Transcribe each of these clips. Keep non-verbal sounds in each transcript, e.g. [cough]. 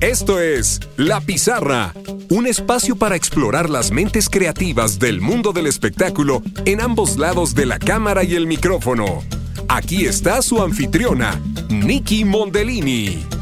Esto es La Pizarra, un espacio para explorar las mentes creativas del mundo del espectáculo en ambos lados de la cámara y el micrófono. Aquí está su anfitriona, Nikki Mondellini.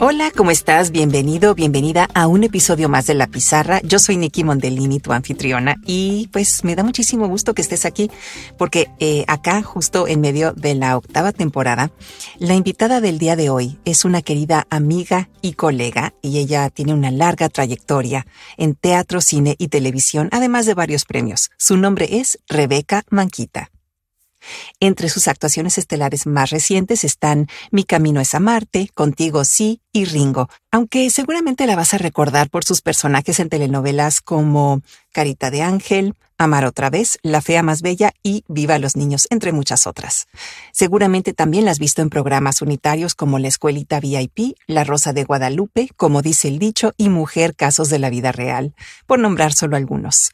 Hola, ¿cómo estás? Bienvenido, bienvenida a un episodio más de La Pizarra. Yo soy Nikki Mondellini, tu anfitriona, y pues me da muchísimo gusto que estés aquí, porque eh, acá, justo en medio de la octava temporada, la invitada del día de hoy es una querida amiga y colega, y ella tiene una larga trayectoria en teatro, cine y televisión, además de varios premios. Su nombre es Rebeca Manquita. Entre sus actuaciones estelares más recientes están Mi Camino es a Marte, Contigo sí y Ringo, aunque seguramente la vas a recordar por sus personajes en telenovelas como Carita de Ángel, Amar otra vez, La Fea Más Bella y Viva los Niños, entre muchas otras. Seguramente también la has visto en programas unitarios como La Escuelita VIP, La Rosa de Guadalupe, como dice el dicho, y Mujer Casos de la Vida Real, por nombrar solo algunos.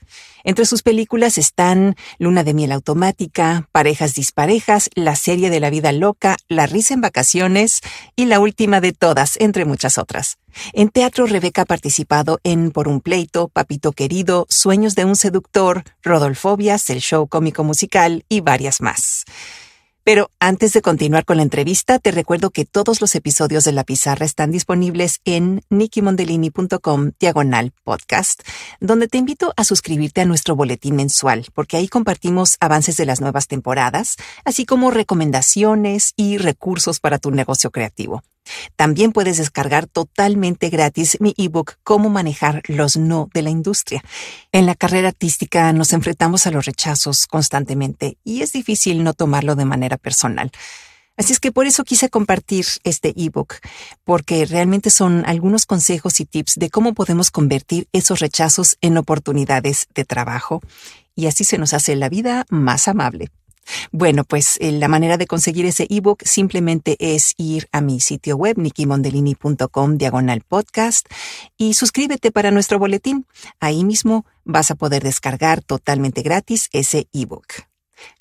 Entre sus películas están Luna de Miel Automática, Parejas Disparejas, La Serie de la Vida Loca, La Risa en Vacaciones y la última de todas, entre muchas otras. En teatro, Rebeca ha participado en Por un pleito, Papito querido, Sueños de un seductor, Rodolfobias, el show cómico musical y varias más. Pero antes de continuar con la entrevista, te recuerdo que todos los episodios de La Pizarra están disponibles en nikimondellini.com diagonal podcast, donde te invito a suscribirte a nuestro boletín mensual, porque ahí compartimos avances de las nuevas temporadas, así como recomendaciones y recursos para tu negocio creativo. También puedes descargar totalmente gratis mi ebook Cómo manejar los no de la industria. En la carrera artística nos enfrentamos a los rechazos constantemente y es difícil no tomarlo de manera personal. Así es que por eso quise compartir este ebook, porque realmente son algunos consejos y tips de cómo podemos convertir esos rechazos en oportunidades de trabajo y así se nos hace la vida más amable. Bueno, pues eh, la manera de conseguir ese ebook simplemente es ir a mi sitio web nikimondellini.com diagonal podcast y suscríbete para nuestro boletín. Ahí mismo vas a poder descargar totalmente gratis ese ebook.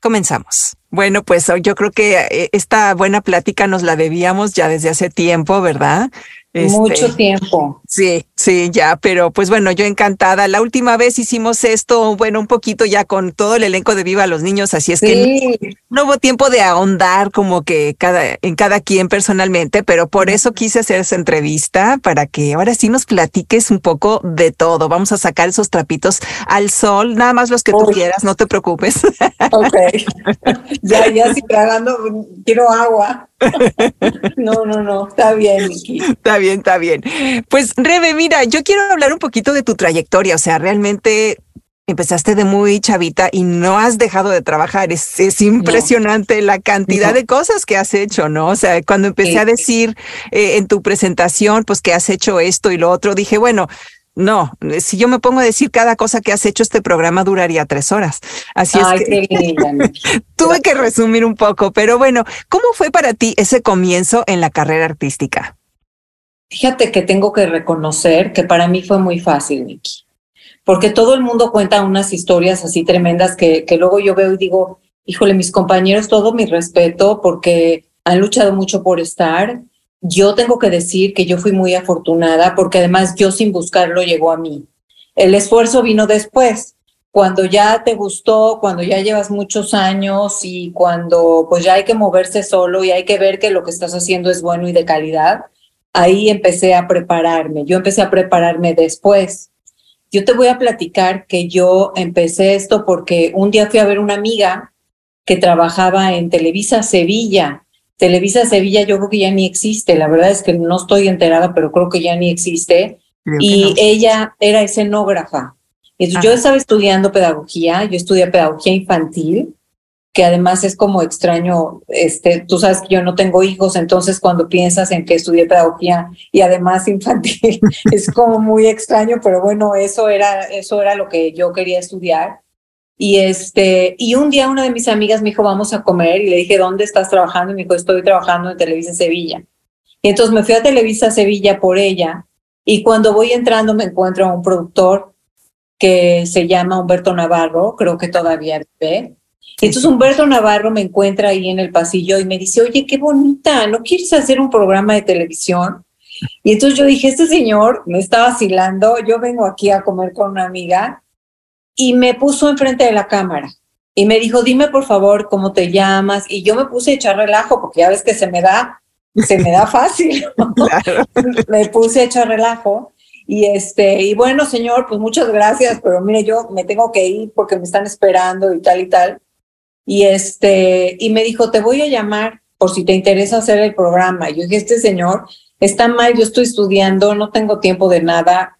Comenzamos. Bueno, pues yo creo que eh, esta buena plática nos la debíamos ya desde hace tiempo, ¿verdad? Mucho este, tiempo. Sí, sí, ya, pero pues bueno, yo encantada. La última vez hicimos esto, bueno, un poquito ya con todo el elenco de Viva los Niños, así es que no, hubo tiempo de ahondar como que cada, en cada quien personalmente, pero por eso quise hacer esa entrevista para que ahora sí nos platiques un poco de todo. Vamos a sacar esos trapitos al sol, nada más los que tú quieras, no te preocupes. Ok. [laughs] ya, ya estoy tragando, quiero agua. [laughs] no, no, no, está bien, Miki. Está bien, está bien. Pues Rebe, mira, yo quiero hablar un poquito de tu trayectoria, o sea, realmente empezaste de muy chavita y no has dejado de trabajar. Es, es impresionante la cantidad de cosas que has hecho, ¿no? O sea, cuando empecé a decir eh, en tu presentación, pues que has hecho esto y lo otro, dije, bueno, no, si yo me pongo a decir cada cosa que has hecho, este programa duraría tres horas. Así es que [laughs] tuve que resumir un poco, pero bueno, ¿cómo fue para ti ese comienzo en la carrera artística? Fíjate que tengo que reconocer que para mí fue muy fácil, Nikki, porque todo el mundo cuenta unas historias así tremendas que, que luego yo veo y digo, híjole, mis compañeros, todo mi respeto porque han luchado mucho por estar yo tengo que decir que yo fui muy afortunada porque además yo sin buscarlo llegó a mí. El esfuerzo vino después, cuando ya te gustó, cuando ya llevas muchos años y cuando pues ya hay que moverse solo y hay que ver que lo que estás haciendo es bueno y de calidad, ahí empecé a prepararme. Yo empecé a prepararme después. Yo te voy a platicar que yo empecé esto porque un día fui a ver una amiga que trabajaba en Televisa Sevilla Televisa Sevilla yo creo que ya ni existe, la verdad es que no estoy enterada, pero creo que ya ni existe. y ella era escenógrafa. yo estaba estudiando pedagogía, yo estudié pedagogía infantil, que además es como extraño, este, tú sabes que yo no tengo hijos, entonces cuando piensas en que estudié pedagogía y además infantil, [laughs] es como muy extraño, pero bueno, eso era, eso era lo que yo quería estudiar. Y, este, y un día una de mis amigas me dijo, vamos a comer, y le dije, ¿dónde estás trabajando? Y me dijo, estoy trabajando en Televisa Sevilla. Y entonces me fui a Televisa Sevilla por ella, y cuando voy entrando me encuentro a un productor que se llama Humberto Navarro, creo que todavía ve, entonces Humberto Navarro me encuentra ahí en el pasillo y me dice, oye, qué bonita, ¿no quieres hacer un programa de televisión? Y entonces yo dije, este señor me está vacilando, yo vengo aquí a comer con una amiga y me puso enfrente de la cámara y me dijo, dime por favor cómo te llamas. Y yo me puse a echar relajo porque ya ves que se me da, se me da fácil. [laughs] me puse a echar relajo. Y este, y bueno, señor, pues muchas gracias, pero mire, yo me tengo que ir porque me están esperando y tal y tal. Y este, y me dijo, te voy a llamar por si te interesa hacer el programa. Y yo dije, este señor está mal, yo estoy estudiando, no tengo tiempo de nada.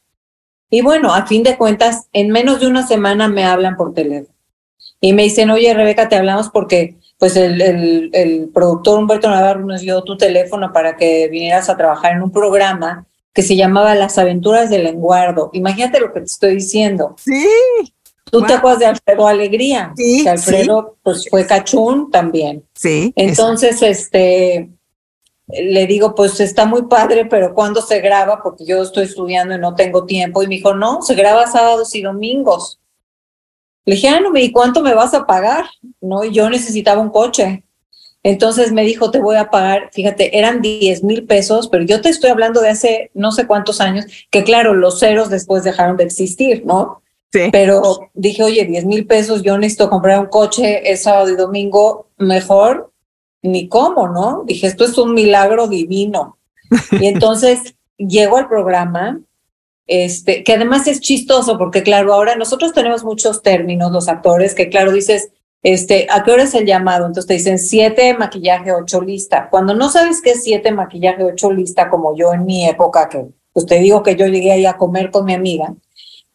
Y bueno, a fin de cuentas, en menos de una semana me hablan por teléfono. Y me dicen, oye, Rebeca, te hablamos porque pues el, el, el productor Humberto Navarro nos dio tu teléfono para que vinieras a trabajar en un programa que se llamaba Las aventuras del lenguardo. Imagínate lo que te estoy diciendo. Sí. ¿Tú te acuerdas de Alfredo Alegría? Sí. Que Alfredo pues fue cachún también. Sí. Entonces, este, le digo, pues está muy padre, pero ¿cuándo se graba? Porque yo estoy estudiando y no tengo tiempo. Y me dijo, no, se graba sábados y domingos. Le dije, ah, no, ¿y cuánto me vas a pagar? No, y yo necesitaba un coche. Entonces me dijo, te voy a pagar, fíjate, eran 10 mil pesos, pero yo te estoy hablando de hace no sé cuántos años, que claro, los ceros después dejaron de existir, ¿no? Sí. Pero dije, oye, 10 mil pesos, yo necesito comprar un coche, es sábado y domingo, mejor ni cómo, ¿no? Dije, esto es un milagro divino. [laughs] Y entonces llego al programa, este, que además es chistoso, porque claro, ahora nosotros tenemos muchos términos, los actores, que claro, dices, este, ¿a qué hora es el llamado? Entonces te dicen siete maquillaje, ocho lista. Cuando no sabes qué es siete maquillaje, ocho lista, como yo en mi época, que pues te digo que yo llegué ahí a comer con mi amiga,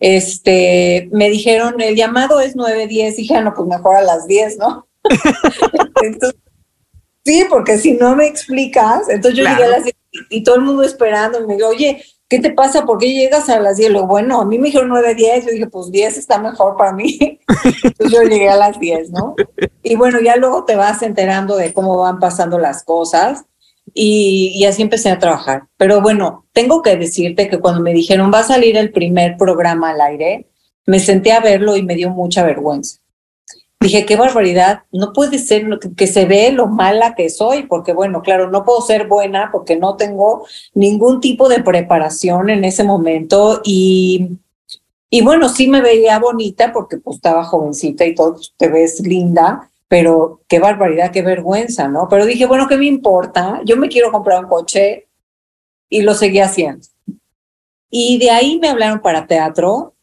este, me dijeron, el llamado es nueve, diez, dije, ah, no, pues mejor a las diez, ¿no? [laughs] entonces, sí, porque si no me explicas, entonces yo Claro. llegué a las 10 y todo el mundo esperando, y me dijo, oye, ¿qué te pasa? ¿Por qué llegas a las 10? Luego, bueno, a mí me dijeron 9, 10. Yo dije, pues 10 está mejor para mí. [laughs] Entonces yo llegué a las 10, ¿no? Y bueno, ya luego te vas enterando de cómo van pasando las cosas. Y, y así empecé a trabajar. Pero bueno, tengo que decirte que cuando me dijeron, va a salir el primer programa al aire, me senté a verlo y me dio mucha vergüenza. Dije, qué barbaridad, no puede ser que se ve lo mala que soy, porque bueno, claro, no puedo ser buena porque no tengo ningún tipo de preparación en ese momento y, y bueno, sí me veía bonita porque pues estaba jovencita y todo, pues, te ves linda, pero qué barbaridad, qué vergüenza, ¿no? Pero dije, bueno, ¿qué me importa? Yo me quiero comprar un coche y lo seguí haciendo. Y de ahí me hablaron para teatro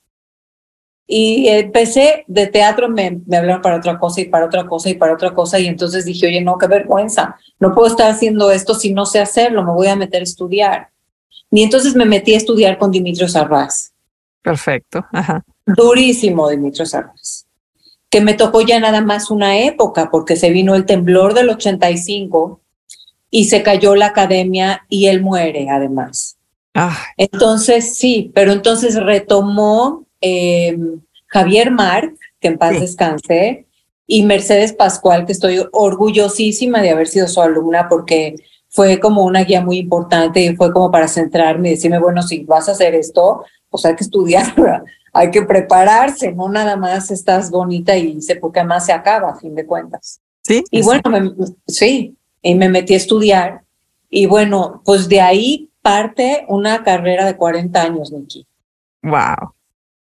y empecé de teatro, me, me hablaron para otra cosa y para otra cosa y para otra cosa. Y entonces dije, oye, no, qué vergüenza. No puedo estar haciendo esto si no sé hacerlo. Me voy a meter a estudiar. Y entonces me metí a estudiar con Dimitrio Sarraz. Perfecto. Ajá. Durísimo Dimitrio Sarraz. Que me tocó ya nada más una época porque se vino el temblor del 85 y se cayó la academia y él muere además. Ah, Entonces, sí, pero entonces retomó eh, Javier Marc, que en paz Sí. descanse, y Mercedes Pascual, que estoy orgullosísima de haber sido su alumna porque fue como una guía muy importante y fue como para centrarme y decirme, bueno, si vas a hacer esto, pues hay que estudiar, [laughs] hay que prepararse, no nada más estás bonita y sé porque además se acaba a fin de cuentas. sí. Y bueno, me- sí, y me metí a estudiar. Y bueno, pues de ahí parte una carrera de 40 años, Nikki. Wow.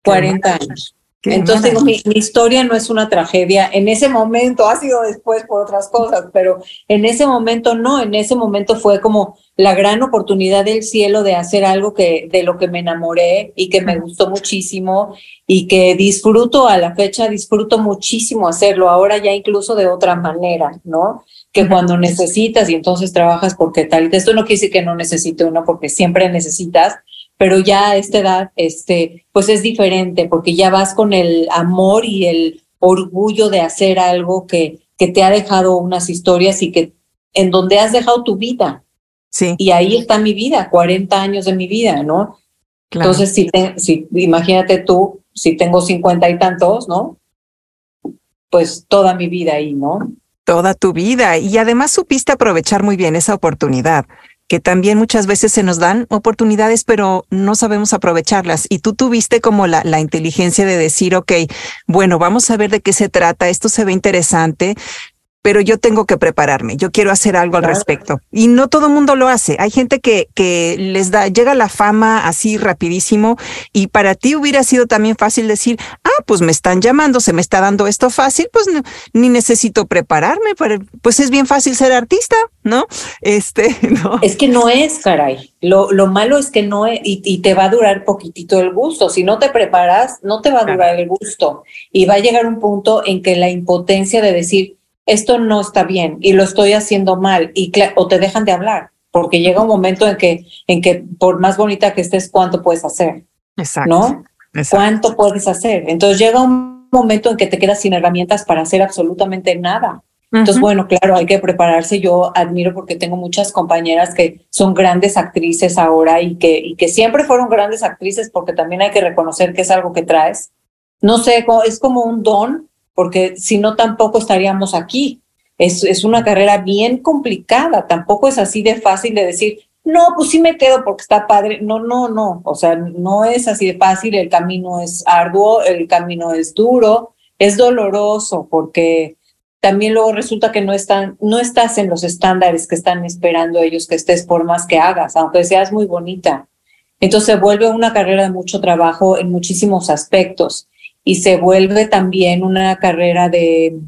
40 años. Qué Entonces, digo, mi, mi historia no es una tragedia. En ese momento, ha sido después por otras cosas, pero en ese momento no. En ese momento fue como la gran oportunidad del cielo de hacer algo que de lo que me enamoré y que me gustó muchísimo y que disfruto a la fecha, disfruto muchísimo hacerlo. Ahora ya incluso de otra manera, ¿no? Que cuando necesitas y entonces trabajas porque tal. Esto no quiere decir que no necesite uno, porque siempre necesitas, pero ya a esta edad, este, pues es diferente, porque ya vas con el amor y el orgullo de hacer algo que, que te ha dejado unas historias y que en donde has dejado tu vida. Sí, Y ahí está mi vida, 40 años de mi vida, ¿no? claro. Entonces, si, te- si imagínate tú, si tengo 50 y tantos, ¿no? Pues toda mi vida ahí, ¿no? toda tu vida y además supiste aprovechar muy bien esa oportunidad. que también muchas veces se nos dan oportunidades, pero no sabemos aprovecharlas. Y tú tuviste como la, la inteligencia de decir, ok, bueno, vamos a ver de qué se trata, esto se ve interesante, pero yo tengo que prepararme, yo quiero hacer algo al respecto. Y no todo el mundo lo hace. Hay gente que, que les da, llega la fama así rapidísimo y para ti hubiera sido también fácil decir, ah, pues me están llamando, se me está dando esto fácil, pues ni necesito prepararme, pues es bien fácil ser artista, ¿no? Este, [laughs] no. Es que no es, caray. Lo, lo malo es que no es, y, te va a durar poquitito el gusto. Si no te preparas, no te va a durar el gusto. Y va a llegar un punto en que la impotencia de decir, esto no está bien y lo estoy haciendo mal y o te dejan de hablar porque llega un momento en que en que por más bonita que estés cuánto puedes hacer exacto. No cuánto puedes hacer entonces llega un momento en que te quedas sin herramientas para hacer absolutamente nada. Entonces bueno claro hay que prepararse. Yo admiro porque tengo muchas compañeras que son grandes actrices ahora y que y que siempre fueron grandes actrices porque también hay que reconocer que es algo que traes. No sé es como un don porque si no tampoco estaríamos aquí. Es, una carrera bien complicada, tampoco es así de fácil de decir, no, pues sí me quedo porque está padre. No, no, no, o sea, no es así de fácil, el camino es arduo, el camino es duro, es doloroso porque también luego resulta que no están, no estás en los estándares que están esperando ellos que estés por más que hagas, aunque seas muy bonita. Entonces vuelve una carrera de mucho trabajo en muchísimos aspectos y se vuelve también una carrera de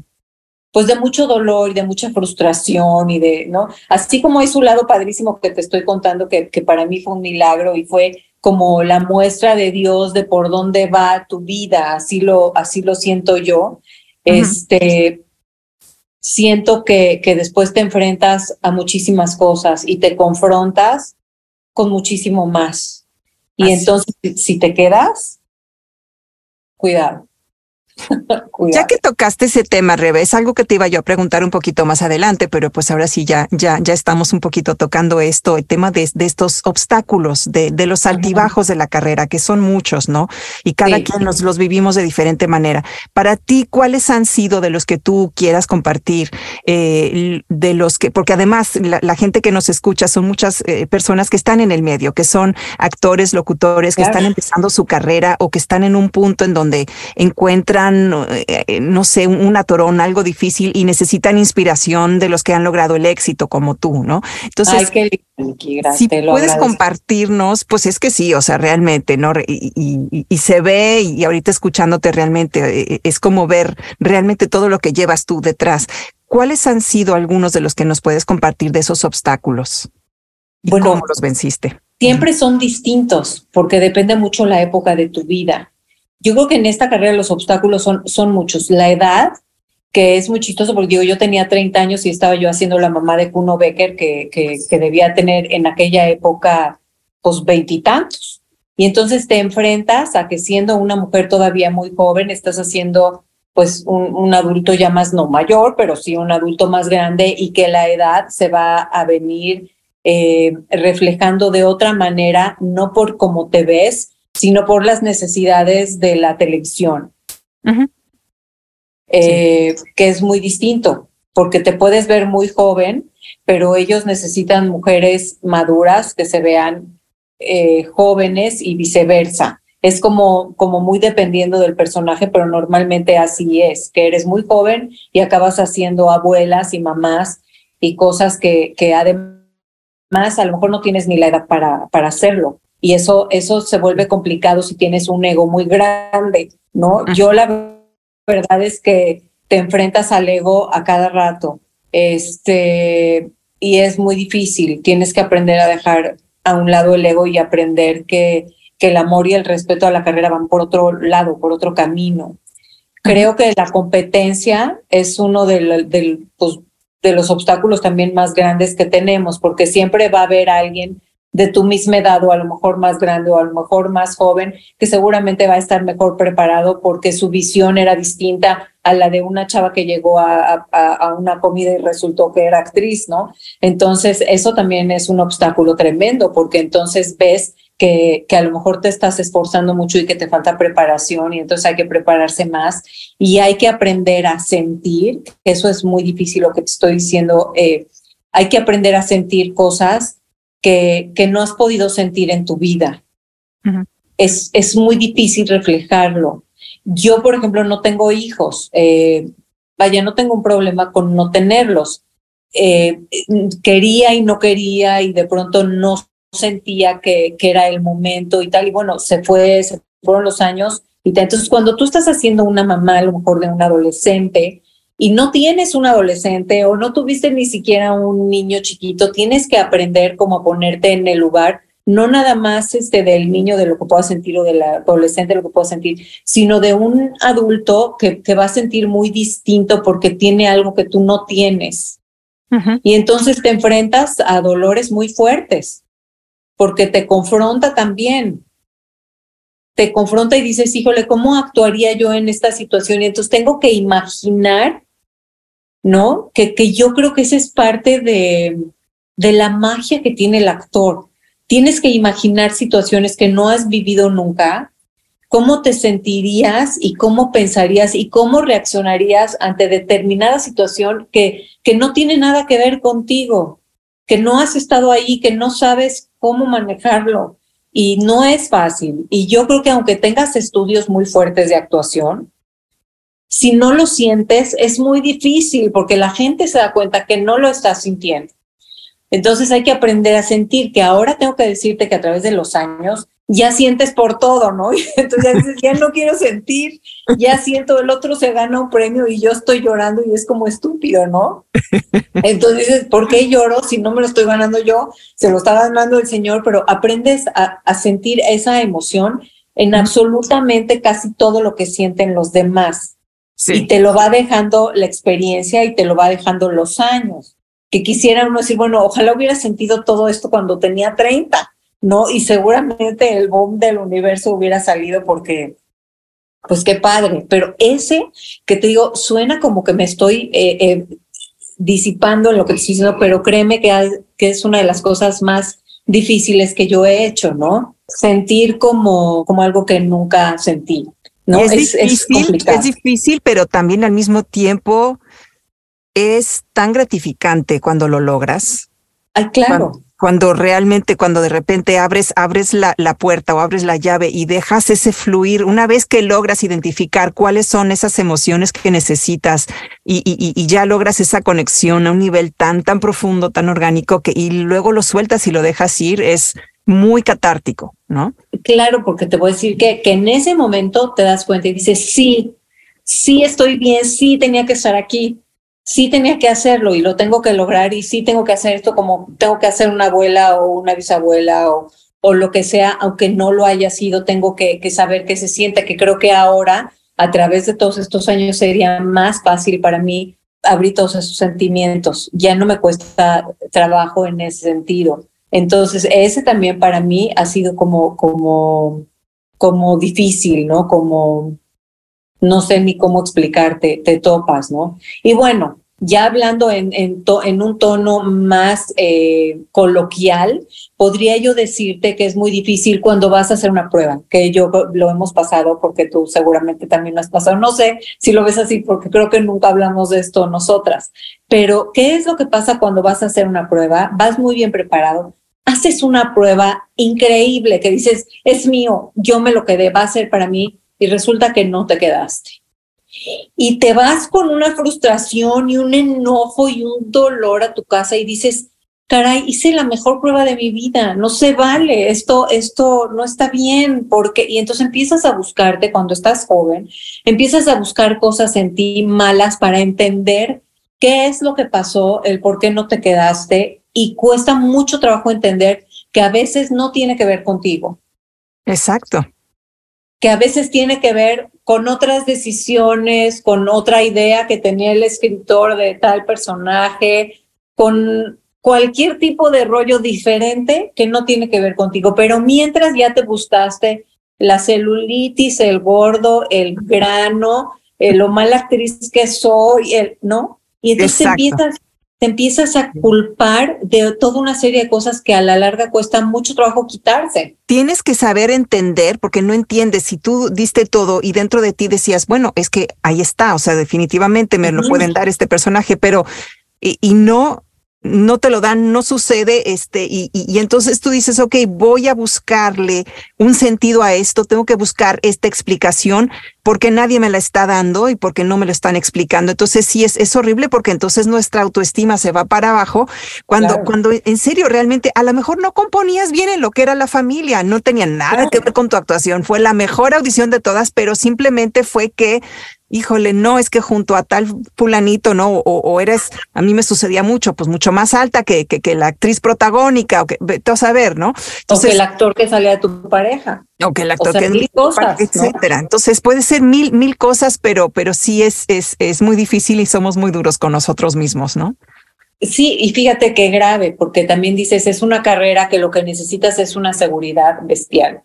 pues de mucho dolor y de mucha frustración y de, ¿no? Así como hay su lado padrísimo que te estoy contando que, que para mí fue un milagro y fue como la muestra de Dios de por dónde va tu vida, así lo, así lo siento yo. Este, siento que, que después te enfrentas a muchísimas cosas y te confrontas con muchísimo más. Y entonces, si te quedas, cuidado. [laughs] Ya que tocaste ese tema, Rebe, es algo que te iba yo a preguntar un poquito más adelante, pero pues ahora sí ya, ya, ya estamos un poquito tocando esto, el tema de, de estos obstáculos, de, de los altibajos de la carrera, que son muchos, ¿no? Y cada quien los, los vivimos de diferente manera. Para ti, ¿cuáles han sido de los que tú quieras compartir? Eh, de los que, porque además la, gente que nos escucha son muchas eh, personas que están en el medio, que son actores, locutores, que están empezando su carrera o que están en un punto en donde encuentran eh, no sé, un atorón, algo difícil y necesitan inspiración de los que han logrado el éxito como tú, ¿no? Entonces, si puedes compartirnos, pues es que sí, o sea, realmente, ¿no? Y, se ve y ahorita escuchándote realmente eh, es como ver realmente todo lo que llevas tú detrás. ¿Cuáles han sido algunos de los que nos puedes compartir de esos obstáculos? bueno, ¿Cómo los venciste? Siempre son distintos porque depende mucho la época de tu vida. Yo creo que en esta carrera los obstáculos son, son muchos. La edad, que es muy chistoso porque digo, yo tenía 30 años y estaba yo haciendo la mamá de Kuno Becker, que, que, debía tener en aquella época pues veintitantos. Y, entonces te enfrentas a que siendo una mujer todavía muy joven, estás haciendo pues un, un, adulto ya más no mayor, pero sí un adulto más grande y que la edad se va a venir eh, reflejando de otra manera, no por cómo te ves, sino por las necesidades de la televisión, eh, que es muy distinto, porque te puedes ver muy joven, pero ellos necesitan mujeres maduras que se vean eh, jóvenes y viceversa. Es como, como muy dependiendo del personaje, pero normalmente así es, que eres muy joven y acabas haciendo abuelas y mamás y cosas que, que además a lo mejor no tienes ni la edad para, para hacerlo y eso, eso se vuelve complicado si tienes un ego muy grande, ¿no? Yo la verdad es que te enfrentas al ego a cada rato, este, y es muy difícil, tienes que aprender a dejar a un lado el ego y aprender que, que el amor y el respeto a la carrera van por otro lado, por otro camino. Creo que la competencia es uno del, pues, de los obstáculos también más grandes que tenemos, porque siempre va a haber alguien de tu misma edad o a lo mejor más grande o a lo mejor más joven, que seguramente va a estar mejor preparado porque su visión era distinta a la de una chava que llegó a, a, una comida y resultó que era actriz, ¿no? Entonces, eso también es un obstáculo tremendo porque entonces ves que, que, a lo mejor te estás esforzando mucho y que te falta preparación y entonces hay que prepararse más y hay que aprender a sentir, eso es muy difícil lo que te estoy diciendo, eh, hay que aprender a sentir cosas que, que no has podido sentir en tu vida. es, es muy difícil reflejarlo. Yo, por ejemplo, no tengo hijos. Eh, vaya, no tengo un problema con no tenerlos. Eh, quería y no quería y de pronto no sentía que, que, era el momento y tal. Y bueno, se fue, se fueron los años. Y entonces, cuando tú estás haciendo una mamá, a lo mejor de un adolescente, y no tienes un adolescente o no tuviste ni siquiera un niño chiquito, tienes que aprender cómo ponerte en el lugar, no nada más este del niño de lo que pueda sentir o del adolescente de lo que pueda sentir, sino de un adulto que, que va a sentir muy distinto porque tiene algo que tú no tienes. Y entonces te enfrentas a dolores muy fuertes porque te confronta también. Te confronta y dices, híjole, ¿cómo actuaría yo en esta situación? Y entonces tengo que imaginar ¿no? Que, que yo creo que esa es parte de, de la magia que tiene el actor. Tienes que imaginar situaciones que no has vivido nunca, cómo te sentirías y cómo pensarías y cómo reaccionarías ante determinada situación que, que no tiene nada que ver contigo, que no has estado ahí, que no sabes cómo manejarlo. Y no es fácil. Y yo creo que aunque tengas estudios muy fuertes de actuación, si no lo sientes, es muy difícil porque la gente se da cuenta que no lo estás sintiendo. Entonces hay que aprender a sentir que ahora tengo que decirte que a través de los años ya sientes por todo, ¿no? [laughs] entonces ya, dices, ya no quiero sentir, ya siento, el otro se gana un premio y yo estoy llorando y es como estúpido, ¿no? [laughs] Entonces dices, ¿por qué lloro si no me lo estoy ganando yo? Se lo está ganando el Señor, pero aprendes a, a sentir esa emoción en absolutamente casi todo lo que sienten los demás. Y te lo va dejando la experiencia y te lo va dejando los años. Que quisiera uno decir, bueno, ojalá hubiera sentido todo esto cuando tenía 30, ¿no? Y seguramente el boom del universo hubiera salido porque, pues qué padre. Pero ese que te digo, suena como que me estoy eh, eh, disipando en lo que estoy diciendo, pero créeme que, que es una de las cosas más difíciles que yo he hecho, ¿no? Sentir como, como algo que nunca sentí. ¿No? Es, difícil, es, difícil, pero también al mismo tiempo es tan gratificante cuando lo logras. Ay, claro. Cuando, realmente, cuando de repente abres, abres la, la, puerta o abres la llave y dejas ese fluir, una vez que logras identificar cuáles son esas emociones que necesitas y, y, y ya logras esa conexión a un nivel tan, tan profundo, tan orgánico, que y luego lo sueltas y lo dejas ir, es, muy catártico, ¿no? Claro, porque te voy a decir que, que en ese momento te das cuenta y dices, sí, sí estoy bien, sí tenía que estar aquí, sí tenía que hacerlo y lo tengo que lograr y sí tengo que hacer esto como tengo que hacer una abuela o una bisabuela o, o lo que sea, aunque no lo haya sido, tengo que, que saber que se siente, que creo que ahora, a través de todos estos años, sería más fácil para mí abrir todos esos sentimientos. Ya no me cuesta trabajo en ese sentido. Entonces, ese también para mí ha sido como, como, como difícil, ¿no? Como, no sé ni cómo explicarte, te topas, ¿no? Y bueno, ya hablando en, en, en un tono más eh, coloquial, podría yo decirte que es muy difícil cuando vas a hacer una prueba, que yo lo hemos pasado porque tú seguramente también lo has pasado. No sé si lo ves así porque creo que nunca hablamos de esto nosotras, pero ¿qué es lo que pasa cuando vas a hacer una prueba? Vas muy bien preparado, haces una prueba increíble que dices, es mío, yo me lo quedé, va a ser para mí y resulta que no te quedaste. Y te vas con una frustración y un enojo y un dolor a tu casa y dices, caray, hice la mejor prueba de mi vida, no se vale, esto, esto no está bien, porque, y entonces empiezas a buscarte cuando estás joven, empiezas a buscar cosas en ti malas para entender qué es lo que pasó, el por qué no te quedaste, y cuesta mucho trabajo entender que a veces no tiene que ver contigo. Exacto que a veces tiene que ver con otras decisiones, con otra idea que tenía el escritor de tal personaje, con cualquier tipo de rollo diferente que no tiene que ver contigo. Pero mientras ya te gustaste la celulitis, el gordo, el grano, lo mala actriz que soy, el, ¿no? Y entonces empiezas te empiezas a culpar de toda una serie de cosas que a la larga cuesta mucho trabajo quitarse. Tienes que saber entender porque no entiendes si tú diste todo y dentro de ti decías, bueno, es que ahí está, o sea, definitivamente me lo pueden dar este personaje, pero y, y no no te lo dan, no sucede, este, y, y, entonces tú dices, ok, voy a buscarle un sentido a esto, tengo que buscar esta explicación porque nadie me la está dando y porque no me lo están explicando. Entonces sí es, es horrible porque entonces nuestra autoestima se va para abajo cuando, cuando en serio realmente a lo mejor no componías bien en lo que era la familia, no tenía nada que ver con tu actuación, fue la mejor audición de todas, pero simplemente fue que híjole, no, es que junto a tal fulanito, ¿no? O, eres, a mí me sucedía mucho, pues mucho más alta que, que, que la actriz protagónica, o que, vete a saber, ¿no? Entonces, o que el actor que salía de tu pareja. O que el actor que mil cosas, etcétera. Entonces puede ser mil, mil cosas, pero, pero sí es, es, es muy difícil y somos muy duros con nosotros mismos, ¿no? Sí, y fíjate qué grave, porque también dices, es una carrera que lo que necesitas es una seguridad bestial.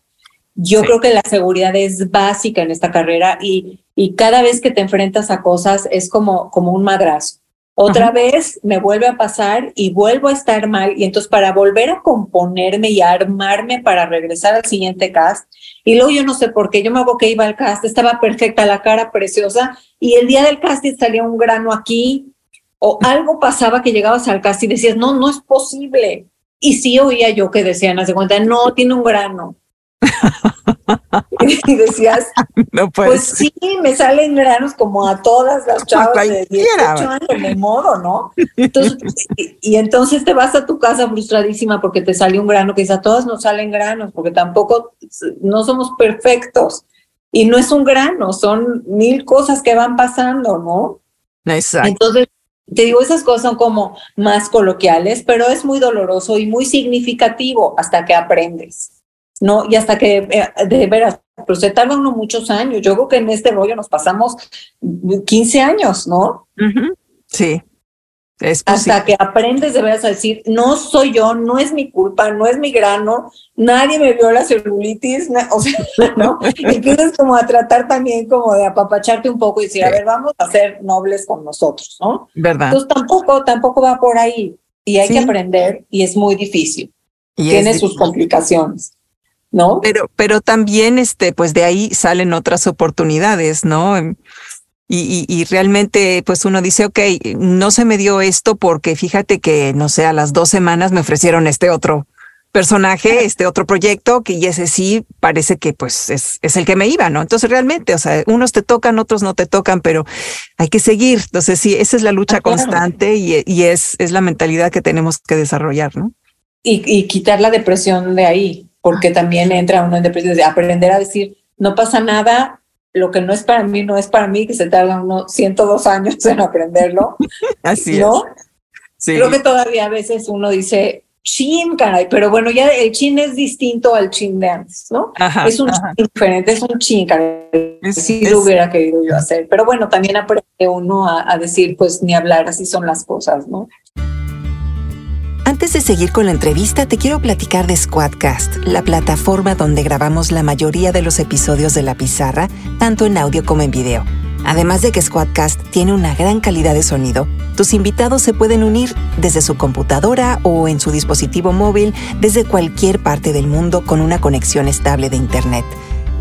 Yo creo que la seguridad es básica en esta carrera y, y cada vez que te enfrentas a cosas es como, como un madrazo. Otra vez me vuelve a pasar y vuelvo a estar mal y entonces para volver a componerme y a armarme para regresar al siguiente cast y luego yo no sé por qué, yo me hago que iba al cast, estaba perfecta, la cara preciosa y el día del cast salía un grano aquí o algo pasaba que llegabas al cast y decías, no, no es posible. Y sí oía yo que decían, hace cuenta, no, tiene un grano. [laughs] y decías, [laughs] pues sí, me salen granos como a todas las [laughs] chavas de 18 años, de modo, ¿no? Entonces, y, entonces te vas a tu casa frustradísima porque te sale un grano, que dice, a todas nos salen granos, porque tampoco, no somos perfectos. Y no es un grano, son mil cosas que van pasando, ¿no? Exacto. Entonces, te digo, esas cosas son como más coloquiales, pero es muy doloroso y muy significativo hasta que aprendes. ¿No? Y hasta que, eh, de veras, pero se tarda uno muchos años. Yo creo que en este rollo nos pasamos 15 años, ¿no? Sí. Es hasta que aprendes de veras a decir, no soy yo, no es mi culpa, no es mi grano, nadie me vio la celulitis, o sea, [laughs] ¿no? Empiezas como a tratar también como de apapacharte un poco y decir, a ver, vamos a ser nobles con nosotros, ¿no? ¿Verdad? Entonces tampoco, tampoco va por ahí y hay que aprender y es muy difícil. Tiene sus complicaciones. ¿No? Pero, pero también, este, pues de ahí salen otras oportunidades, ¿no? Y, y, realmente, pues uno dice, ok, no se me dio esto porque fíjate que, no sé, a las dos semanas me ofrecieron este otro personaje, este otro proyecto, que y ese sí parece que pues es, es el que me iba, ¿no? Entonces realmente, o sea, unos te tocan, otros no te tocan, pero hay que seguir. Entonces sí, esa es la lucha ah, constante y, y, es, es la mentalidad que tenemos que desarrollar, ¿no? Y, y quitar la depresión de ahí, porque también entra uno en depresión, de aprender a decir, no pasa nada, lo que no es para mí no es para mí, que se tarda uno 102 años en aprenderlo. [laughs] Así ¿no? es. Sí. Creo que todavía a veces uno dice, chin, caray, pero bueno, ya el chin es distinto al chin de antes, ¿no? es un chin diferente, es un chin, caray. sí lo hubiera querido yo hacer, pero bueno, también aprende uno a decir, pues ni hablar, así son las cosas, ¿no? Antes de seguir con la entrevista, te quiero platicar de Squadcast, la plataforma donde grabamos la mayoría de los episodios de la pizarra, tanto en audio como en video. Además de que Squadcast tiene una gran calidad de sonido, tus invitados se pueden unir desde su computadora o en su dispositivo móvil desde cualquier parte del mundo con una conexión estable de Internet.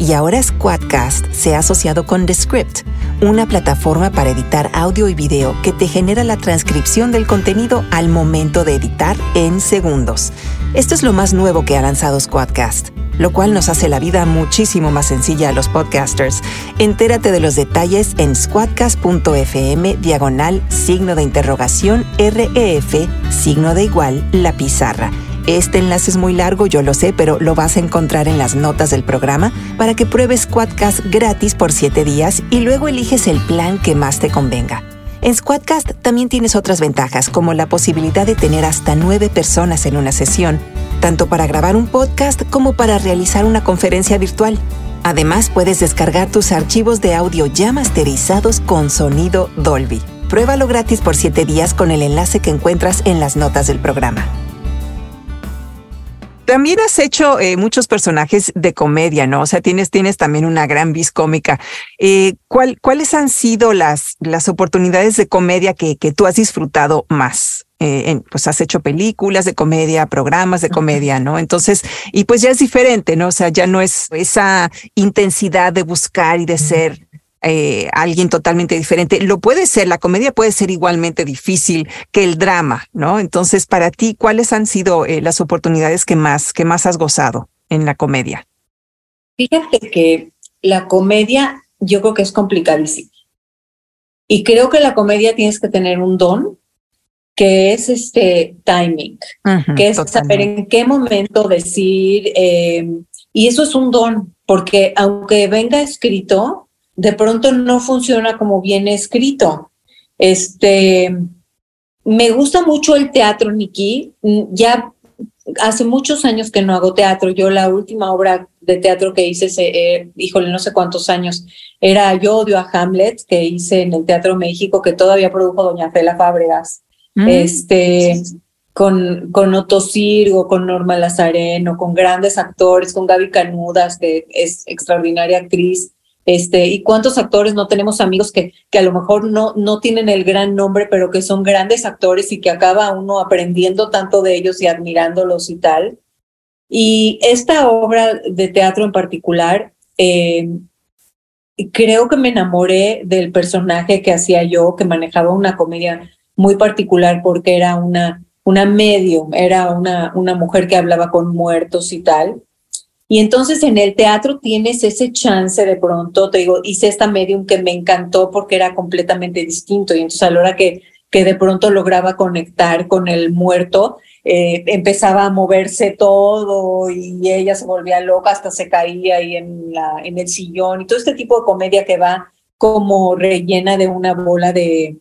Y ahora Squadcast se ha asociado con Descript, una plataforma para editar audio y video que te genera la transcripción del contenido al momento de editar en segundos. Esto es lo más nuevo que ha lanzado Squadcast, lo cual nos hace la vida muchísimo más sencilla a los podcasters. Entérate de los detalles en squadcast.fm diagonal signo de interrogación REF signo de igual la pizarra este enlace es muy largo, yo lo sé, pero lo vas a encontrar en las notas del programa para que pruebes Squadcast gratis por 7 días y luego eliges el plan que más te convenga. En Squadcast también tienes otras ventajas, como la posibilidad de tener hasta 9 personas en una sesión, tanto para grabar un podcast como para realizar una conferencia virtual. Además, puedes descargar tus archivos de audio ya masterizados con sonido Dolby. Pruébalo gratis por 7 días con el enlace que encuentras en las notas del programa. También has hecho eh, muchos personajes de comedia, ¿no? O sea, tienes, tienes también una gran vis cómica. Eh, ¿cuál, ¿Cuáles han sido las, las oportunidades de comedia que, que tú has disfrutado más? Eh, pues has hecho películas de comedia, programas de comedia, ¿no? Entonces, y pues ya es diferente, ¿no? O sea, ya no es esa intensidad de buscar y de ser eh, alguien totalmente diferente. Lo puede ser, la comedia puede ser igualmente difícil que el drama, ¿no? Entonces, para ti, ¿cuáles han sido eh, las oportunidades que más, que más has gozado en la comedia? Fíjate que la comedia yo creo que es complicadísima. Y creo que la comedia tienes que tener un don que es este timing, que es saber en qué momento decir, eh, y eso es un don, porque aunque venga escrito, de pronto no funciona como viene escrito. Este, me gusta mucho el teatro, Nikki. Ya hace muchos años que no hago teatro. Yo la última obra de teatro que hice, eh, híjole, no sé cuántos años, era Yo odio a Hamlet, que hice en el Teatro México, que todavía produjo Doña Fela Fábregas. Mm. Este, con, con Otto Sirgo, con Norma Lazareno, con grandes actores, con Gaby Canudas, que es extraordinaria actriz. Este, y cuántos actores no tenemos amigos que, que a lo mejor no, no tienen el gran nombre, pero que son grandes actores y que acaba uno aprendiendo tanto de ellos y admirándolos y tal. Y esta obra de teatro en particular, eh, creo que me enamoré del personaje que hacía yo, que manejaba una comedia muy particular porque era una, una medium, era una, una mujer que hablaba con muertos y tal. Y entonces en el teatro tienes ese chance de pronto, te digo, hice esta medium que me encantó porque era completamente distinto. Y entonces a la hora que, que de pronto lograba conectar con el muerto, eh, empezaba a moverse todo y ella se volvía loca, hasta se caía ahí en, la, en el sillón. Y todo este tipo de comedia que va como rellena de una bola de,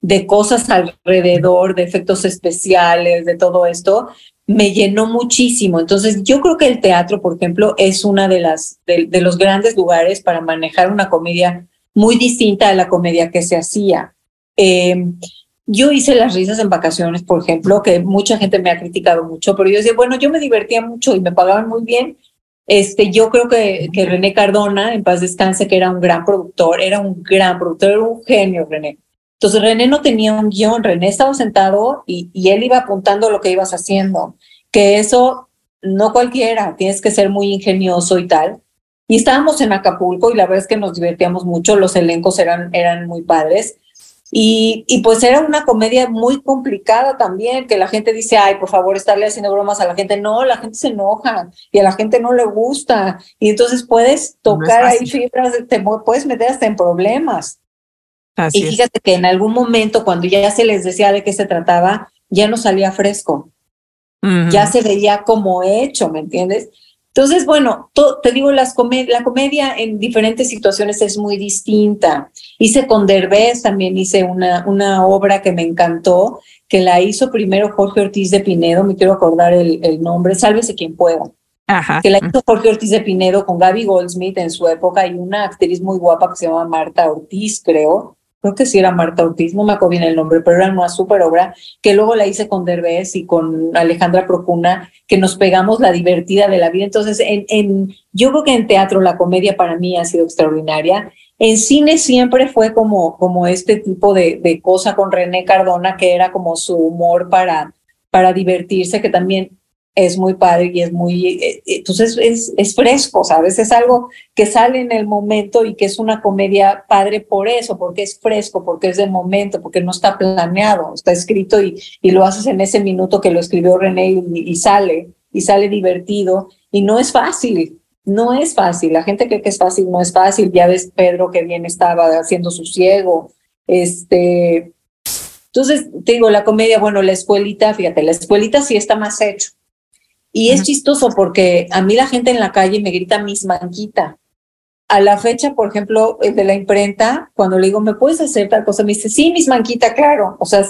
de cosas alrededor, de efectos especiales, de todo esto, me llenó muchísimo. Entonces, yo creo que el teatro, por ejemplo, es una de las de, los grandes lugares para manejar una comedia muy distinta a la comedia que se hacía. Em, yo hice las risas en vacaciones, por ejemplo, que mucha gente me ha criticado mucho, pero yo decía, bueno, yo me divertía mucho y me pagaban muy bien. Este, yo creo que, que René Cardona, en paz descanse, que era un gran productor, era un gran productor, era un genio, René. Entonces René no tenía un guion, René estaba sentado y, él iba apuntando lo que ibas haciendo, que eso no cualquiera, tienes que ser muy ingenioso y tal. Y estábamos en Acapulco y la verdad es que nos divertíamos mucho, los elencos eran, eran muy padres. Y, y, pues era una comedia muy complicada también, que la gente dice, ay, por favor, estarle haciendo bromas a la gente. No, la gente se enoja y a la gente no le gusta. Y entonces puedes tocar ahí fibras, te puedes meter hasta en problemas y fíjate que en algún momento, cuando ya se les decía de qué se trataba, ya no salía fresco. Ya se veía como hecho, ¿me entiendes? Entonces, bueno, te digo, las la comedia en diferentes situaciones es muy distinta. Hice con Derbez, también hice una, una obra que me encantó, que la hizo primero Jorge Ortiz de Pinedo, me quiero acordar el, el nombre, Sálvese quien pueda. Ajá. Que la hizo Jorge Ortiz de Pinedo con Gaby Goldsmith en su época y una actriz muy guapa que se llama Marta Ortiz, creo creo que sí era Marta Ortiz, no me acuerdo el nombre, pero era una súper obra que luego la hice con Derbez y con Alejandra Procuna, que nos pegamos la divertida de la vida. Entonces, en, en, yo creo que en teatro la comedia para mí ha sido extraordinaria. En cine siempre fue como, como este tipo de, de cosa con René Cardona, que era como su humor para, para divertirse, que también es muy padre y es muy, eh, eh, entonces es, es, fresco, ¿sabes? Es algo que sale en el momento y que es una comedia padre por eso, porque es fresco, porque es de momento, porque no está planeado, está escrito y, y lo haces en ese minuto que lo escribió René y, sale, y sale divertido, y no es fácil, no es fácil, la gente cree que es fácil, no es fácil, ya ves Pedro que bien estaba haciendo su ciego, este... Entonces, te digo, la comedia, bueno, la escuelita, fíjate, la escuelita sí está más hecho y es chistoso porque a mí la gente en la calle me grita Miss Manquita. A la fecha, por ejemplo, el de la imprenta, cuando le digo, ¿me puedes hacer tal cosa? Me dice, sí, Miss Manquita, claro. O sea,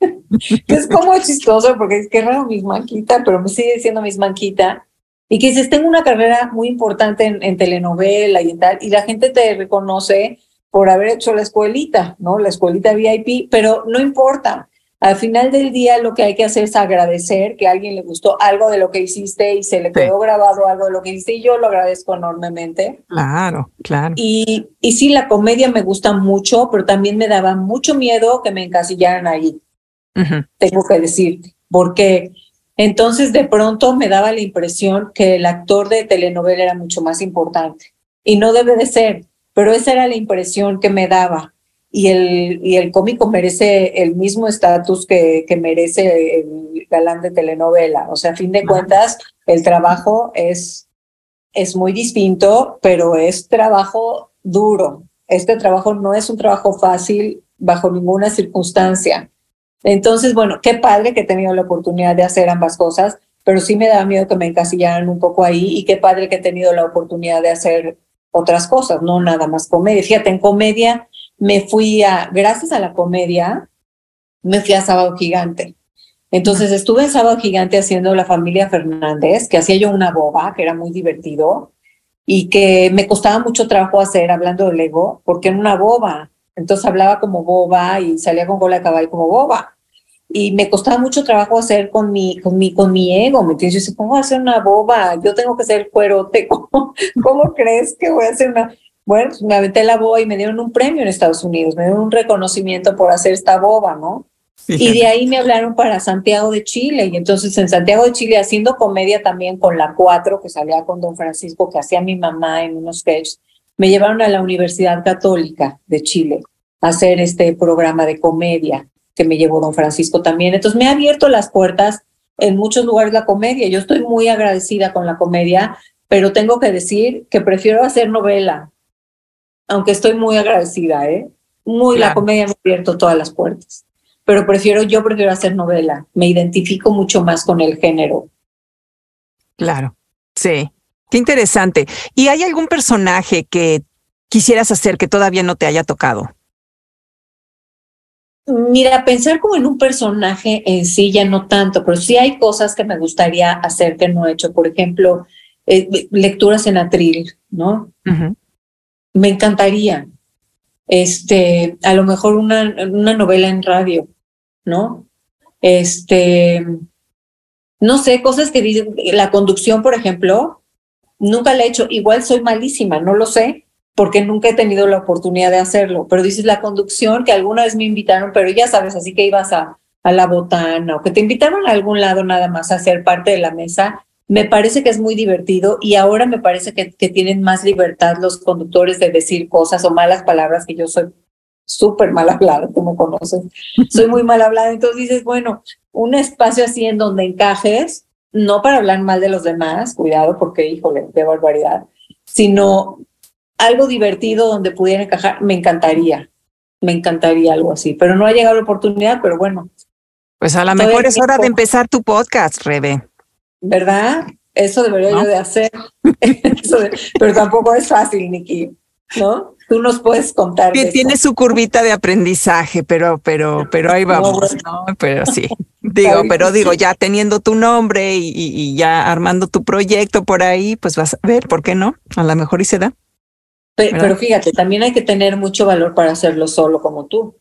[laughs] es como chistoso porque es que raro Miss Manquita, pero me sigue diciendo Miss Manquita. Y que dices, tengo una carrera muy importante en, en telenovela y tal, y la gente te reconoce por haber hecho la escuelita, ¿no? La escuelita VIP, pero no importa al final del día lo que hay que hacer es agradecer que a alguien le gustó algo de lo que hiciste y se le quedó grabado algo de lo que hiciste y yo lo agradezco enormemente. Claro, claro. Y, y sí, la comedia me gusta mucho, pero también me daba mucho miedo que me encasillaran ahí. Tengo que decirte, porque entonces de pronto me daba la impresión que el actor de telenovela era mucho más importante y no debe de ser pero esa era la impresión que me daba. Y el, y el cómico merece el mismo estatus que, que merece el galán de telenovela. O sea, a fin de cuentas, el trabajo es, es muy distinto, pero es trabajo duro. Este trabajo no es un trabajo fácil bajo ninguna circunstancia. Entonces, bueno, qué padre que he tenido la oportunidad de hacer ambas cosas, pero sí me da miedo que me encasillaran un poco ahí y qué padre que he tenido la oportunidad de hacer otras cosas, no nada más comedia. Fíjate, en comedia me fui a, gracias a la comedia, me fui a Sábado Gigante. Entonces estuve en Sábado Gigante haciendo La Familia Fernández, que hacía yo una boba, que era muy divertido y que me costaba mucho trabajo hacer hablando del ego, porque era una boba. Entonces hablaba como boba y salía con cola de caballo como boba y me costaba mucho trabajo hacer con mi, con mi, con mi ego, ¿me entiendes? Yo decía, ¿cómo voy a hacer una boba? Yo tengo que ser el cuerote, [laughs] ¿cómo, cómo crees que voy a hacer una...? Bueno, pues me aventé la boba y me dieron un premio en Estados Unidos, me dieron un reconocimiento por hacer esta boba, ¿no? Y de ahí me hablaron para Santiago de Chile, y entonces en Santiago de Chile, haciendo comedia también con la cuatro, que salía con Don Francisco, que hacía mi mamá en unos sketches, me llevaron a la Universidad Católica de Chile a hacer este programa de comedia que me llevó don Francisco también. Entonces me ha abierto las puertas en muchos lugares la comedia. Yo estoy muy agradecida con la comedia, pero tengo que decir que prefiero hacer novela, aunque estoy muy agradecida, ¿eh? Muy, la comedia me ha abierto todas las puertas, pero prefiero, yo prefiero hacer novela, me identifico mucho más con el género. Claro, sí, qué interesante. ¿Y hay algún personaje que quisieras hacer que todavía no te haya tocado? Mira, pensar como en un personaje en sí ya no tanto, pero sí hay cosas que me gustaría hacer que no he hecho. Por ejemplo, eh, lecturas en atril, ¿no? Me encantaría. Este, a lo mejor una, una novela en radio, ¿no? Este, no sé, cosas que dicen, la conducción, por ejemplo, nunca la he hecho. Igual soy malísima, no lo sé, porque nunca he tenido la oportunidad de hacerlo. Pero dices la conducción, que alguna vez me invitaron, pero ya sabes, así que ibas a, a la botana o que te invitaron a algún lado nada más a ser parte de la mesa, me parece que es muy divertido y ahora me parece que, que tienen más libertad los conductores de decir cosas o malas palabras, que yo soy súper mal hablada, tú me conoces, [laughs] soy muy mal hablada. Entonces dices, bueno, un espacio así en donde encajes, no para hablar mal de los demás, cuidado porque, híjole, qué barbaridad, sino algo divertido donde pudiera encajar, me encantaría, me encantaría algo así, pero no ha llegado la oportunidad, pero bueno. Pues a lo mejor es hora de empezar tu podcast, Rebe. ¿Verdad? Eso debería yo de hacer, [laughs] pero tampoco es fácil, Nikki, ¿no? Tú nos puedes contar. Que tiene su curvita de aprendizaje, pero, pero, pero ahí vamos, ¿no? Pero sí. [laughs] Digo, pero digo, ya teniendo tu nombre y, y, ya armando tu proyecto por ahí, pues vas a ver, ¿por qué no? A lo mejor y se da. Pero, fíjate, también hay que tener mucho valor para hacerlo solo como tú.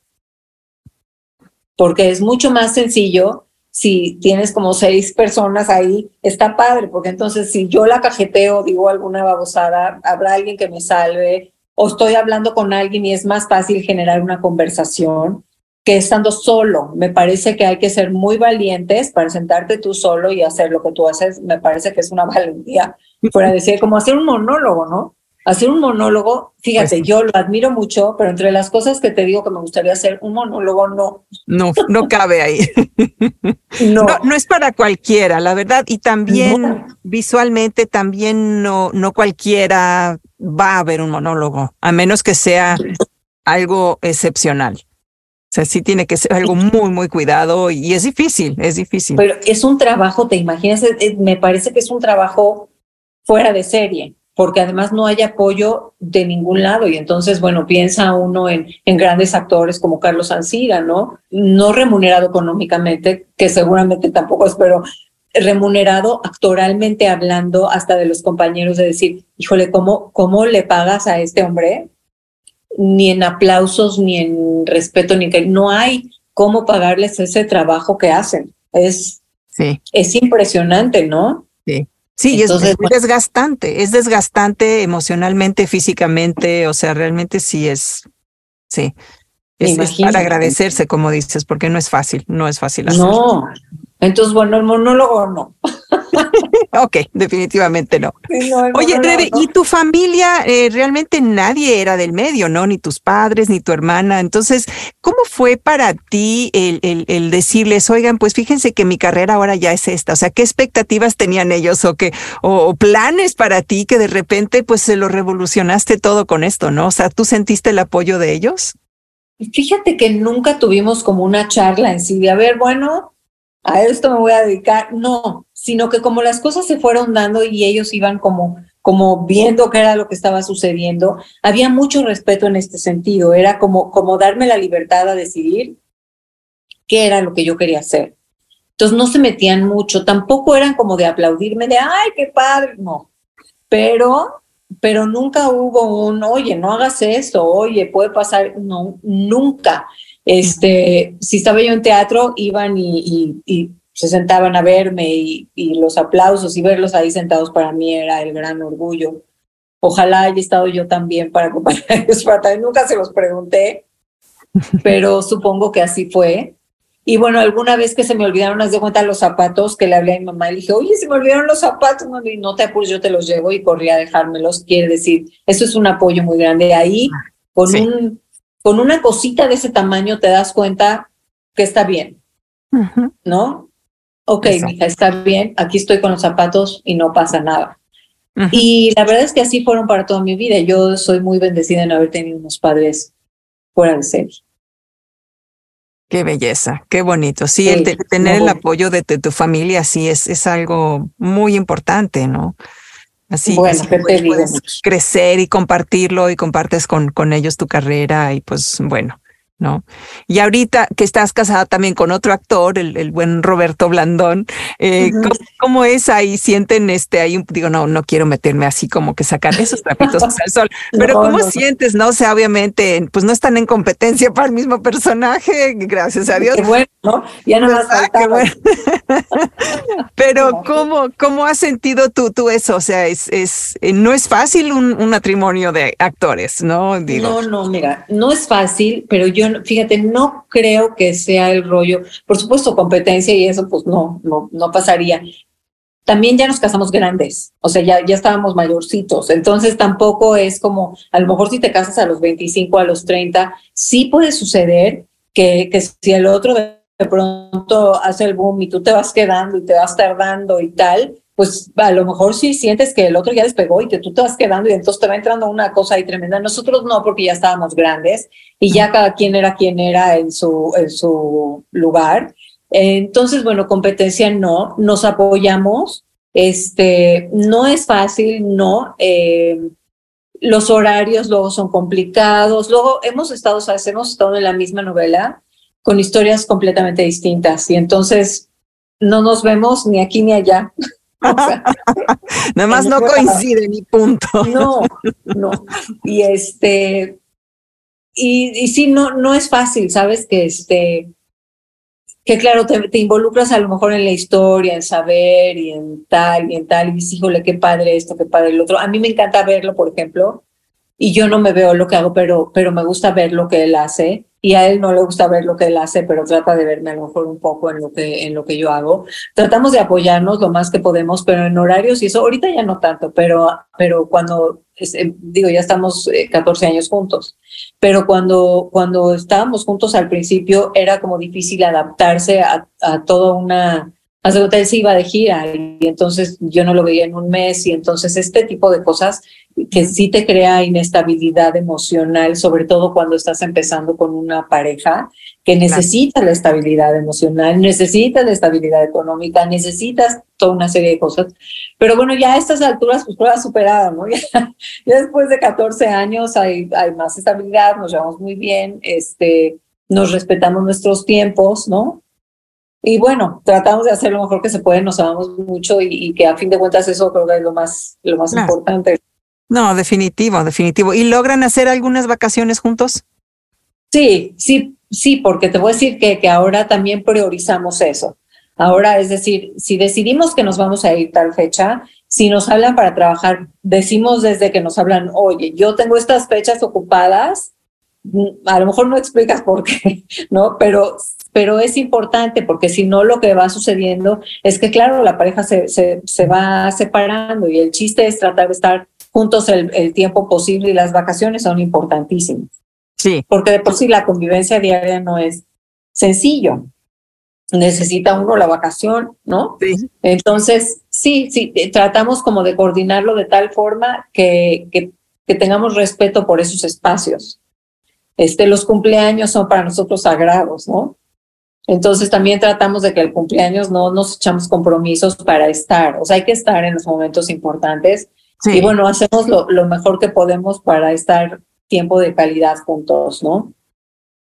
Porque es mucho más sencillo si tienes como seis personas ahí, está padre, porque entonces si yo la cajeteo, digo alguna babosada, habrá alguien que me salve, o estoy hablando con alguien y es más fácil generar una conversación que estando solo. Me parece que hay que ser muy valientes para sentarte tú solo y hacer lo que tú haces. Me parece que es una valentía, para decir, como hacer un monólogo, ¿no? Hacer un monólogo, fíjate, pues yo lo admiro mucho, pero entre las cosas que te digo que me gustaría hacer, un monólogo no. No, no cabe ahí. [laughs] no. no. es para cualquiera, la verdad, y también visualmente también no, no cualquiera va a ver un monólogo, a menos que sea algo excepcional. O sea, sí tiene que ser algo muy, muy cuidado y es difícil, es difícil. Pero es un trabajo, te imaginas, me parece que es un trabajo fuera de serie porque además no hay apoyo de ningún lado. Y entonces, bueno, piensa uno en, en grandes actores como Carlos Ancira, ¿no? No remunerado económicamente, que seguramente tampoco es, pero remunerado actoralmente hablando hasta de los compañeros de decir, híjole, ¿cómo, cómo le pagas a este hombre? Ni en aplausos, ni en respeto, ni que no hay cómo pagarles ese trabajo que hacen. Es, sí. es impresionante, ¿no? Sí. Sí, es, desgastante, es desgastante emocionalmente, físicamente, o sea, realmente sí es, sí. Es, para agradecerse, como dices, porque no es fácil, no es fácil No, Entonces, bueno, el monólogo no. [laughs] ok, definitivamente no. Oye, Rebe, ¿y tu familia? Eh, realmente nadie era del medio, ¿no? Ni tus padres, ni tu hermana. Entonces, ¿cómo fue para ti el, el, decirles, oigan, pues fíjense que mi carrera ahora ya es esta? O sea, ¿qué expectativas tenían ellos o, qué, o, planes para ti que de repente pues se lo revolucionaste todo con esto, ¿no? O sea, ¿tú sentiste el apoyo de ellos? Fíjate que nunca tuvimos como una charla en sí de, a ver, bueno, a esto me voy a dedicar. No, sino que como las cosas se fueron dando y ellos iban como, como viendo qué era lo que estaba sucediendo, había mucho respeto en este sentido. Era como, como darme la libertad a decidir qué era lo que yo quería hacer. Entonces no se metían mucho, tampoco eran como de aplaudirme de, ay, qué padre, no. Pero, pero nunca hubo un, oye, no hagas esto, oye, puede pasar, no, nunca. Este, si estaba yo en teatro, iban y, se sentaban a verme y, los aplausos y verlos ahí sentados para mí era el gran orgullo. Ojalá haya estado yo también para acompañarlos, [laughs] para nunca se los pregunté, pero supongo que así fue. Y bueno, alguna vez que se me olvidaron, las de cuenta los zapatos, que le hablé a mi mamá y le dije, oye, se me olvidaron los zapatos, y no te apures, yo te los llevo y corrí a dejármelos. Quiere decir, eso es un apoyo muy grande. Ahí, con un con una cosita de ese tamaño te das cuenta que está bien, ¿no? Ok, mija, está bien, aquí estoy con los zapatos y no pasa nada. Y la verdad es que así fueron para toda mi vida. Yo soy muy bendecida en haber tenido unos padres fuera de serie. Qué belleza, qué bonito. Sí, el tener el apoyo de, de, tu familia sí es, es algo muy importante, ¿no? Así, bueno, puedes crecer y compartirlo y compartes con, con ellos tu carrera y pues bueno, ¿no? Y ahorita que estás casada también con otro actor, el, el buen Roberto Blandón, eh, ¿cómo, es ahí? ¿Sienten este ahí? Digo, no, no quiero meterme así como que sacar esos [laughs] trapitos al sol, pero ¿cómo sientes? No o sea, obviamente, pues no están en competencia para el mismo personaje, gracias a Dios. Qué bueno, ¿no? Ya no más bueno. [laughs] pero ¿cómo, ¿cómo has sentido tú, tú eso? O sea, es, es, eh, no es fácil un, un matrimonio de actores, ¿no? Digo. No, no, mira, no es fácil, pero yo fíjate, no creo que sea el rollo, por supuesto, competencia y eso, pues no, no, no pasaría. También ya nos casamos grandes, o sea, ya, ya estábamos mayorcitos, entonces tampoco es como, a lo mejor si te casas a los 25, a los 30, sí puede suceder que, que si el otro de pronto hace el boom y tú te vas quedando y te vas tardando y tal, pues a lo mejor sí sientes que el otro ya despegó y que tú te vas quedando y entonces te va entrando una cosa ahí tremenda. Nosotros no, porque ya estábamos grandes y ya cada quien era quien era en su, en su lugar. Entonces, bueno, competencia no, nos apoyamos. Este, no es fácil, no. Eh, los horarios luego son complicados. Luego hemos estado, ¿sabes? Hemos estado en la misma novela con historias completamente distintas y entonces no nos vemos ni aquí ni allá. [laughs] Nada más no coincide ni punto. No, no. Y este, y, y sí, no, no es fácil, sabes que este, que claro, te, te, involucras a lo mejor en la historia, en saber y en tal y en tal, y dices, híjole, qué padre esto, qué padre el otro. A mí me encanta verlo, por ejemplo, y yo no me veo lo que hago, pero, pero me gusta ver lo que él hace y a él no le gusta ver lo que él hace, pero trata de verme a lo mejor un poco en lo que, en lo que yo hago. Tratamos de apoyarnos lo más que podemos, pero en horarios y eso, ahorita ya no tanto, pero, pero cuando, eh, digo, ya estamos 14 eh, años juntos, pero cuando, cuando estábamos juntos al principio era como difícil adaptarse a, a toda una Hace él se iba de gira y entonces yo no lo veía en un mes y entonces este tipo de cosas que sí te crea inestabilidad emocional, sobre todo cuando estás empezando con una pareja que necesita la estabilidad emocional, necesita la estabilidad económica, necesitas toda una serie de cosas. Pero bueno, ya a estas alturas, pues prueba superada, ¿no? [laughs] Ya, después de 14 años hay, hay más estabilidad, nos llevamos muy bien, este, nos respetamos nuestros tiempos, ¿no? Y bueno, tratamos de hacer lo mejor que se puede, nos amamos mucho y, que a fin de cuentas eso creo que es lo más, lo más importante. No, definitivo, definitivo. ¿Y logran hacer algunas vacaciones juntos? Sí, sí, sí, porque te voy a decir que, que ahora también priorizamos eso. Ahora, es decir, si decidimos que nos vamos a ir tal fecha, si nos hablan para trabajar, decimos desde que nos hablan, oye, yo tengo estas fechas ocupadas, mm, a lo mejor no explicas por qué, [laughs] ¿no? Pero pero es importante porque si no lo que va sucediendo es que, claro, la pareja se, se, se va separando y el chiste es tratar de estar juntos el, el, tiempo posible y las vacaciones son importantísimas. Sí. Porque de por sí la convivencia diaria no es sencillo. Necesita uno la vacación, ¿no? Sí. Entonces, sí, sí, tratamos como de coordinarlo de tal forma que, que, que tengamos respeto por esos espacios. Este, los cumpleaños son para nosotros sagrados, ¿no? Entonces también tratamos de que el cumpleaños no nos echamos compromisos para estar, o sea, hay que estar en los momentos importantes Sí. y bueno, hacemos lo, lo mejor que podemos para estar tiempo de calidad juntos, ¿no?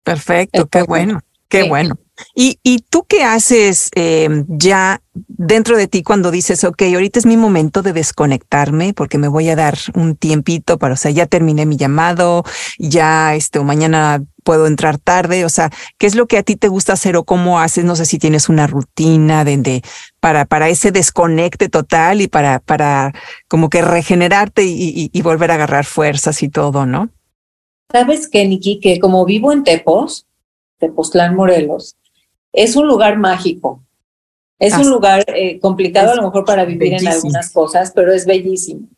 Perfecto, qué bueno, qué sí. bueno. ¿Y, ¿Y tú qué haces eh, ya dentro de ti cuando dices, ok, ahorita es mi momento de desconectarme porque me voy a dar un tiempito para, o sea, ya terminé mi llamado, ya este, o mañana puedo entrar tarde, o sea, ¿qué es lo que a ti te gusta hacer o cómo haces? No sé si tienes una rutina de, de para, para ese desconecte total y para, para como que regenerarte y, y, y volver a agarrar fuerzas y todo, ¿no? ¿Sabes qué, Niki? Que como vivo en Tepos, Tepoztlán, Morelos, es un lugar mágico. Es Ah, un lugar eh, complicado es a lo mejor para vivir en algunas cosas, pero es bellísimo.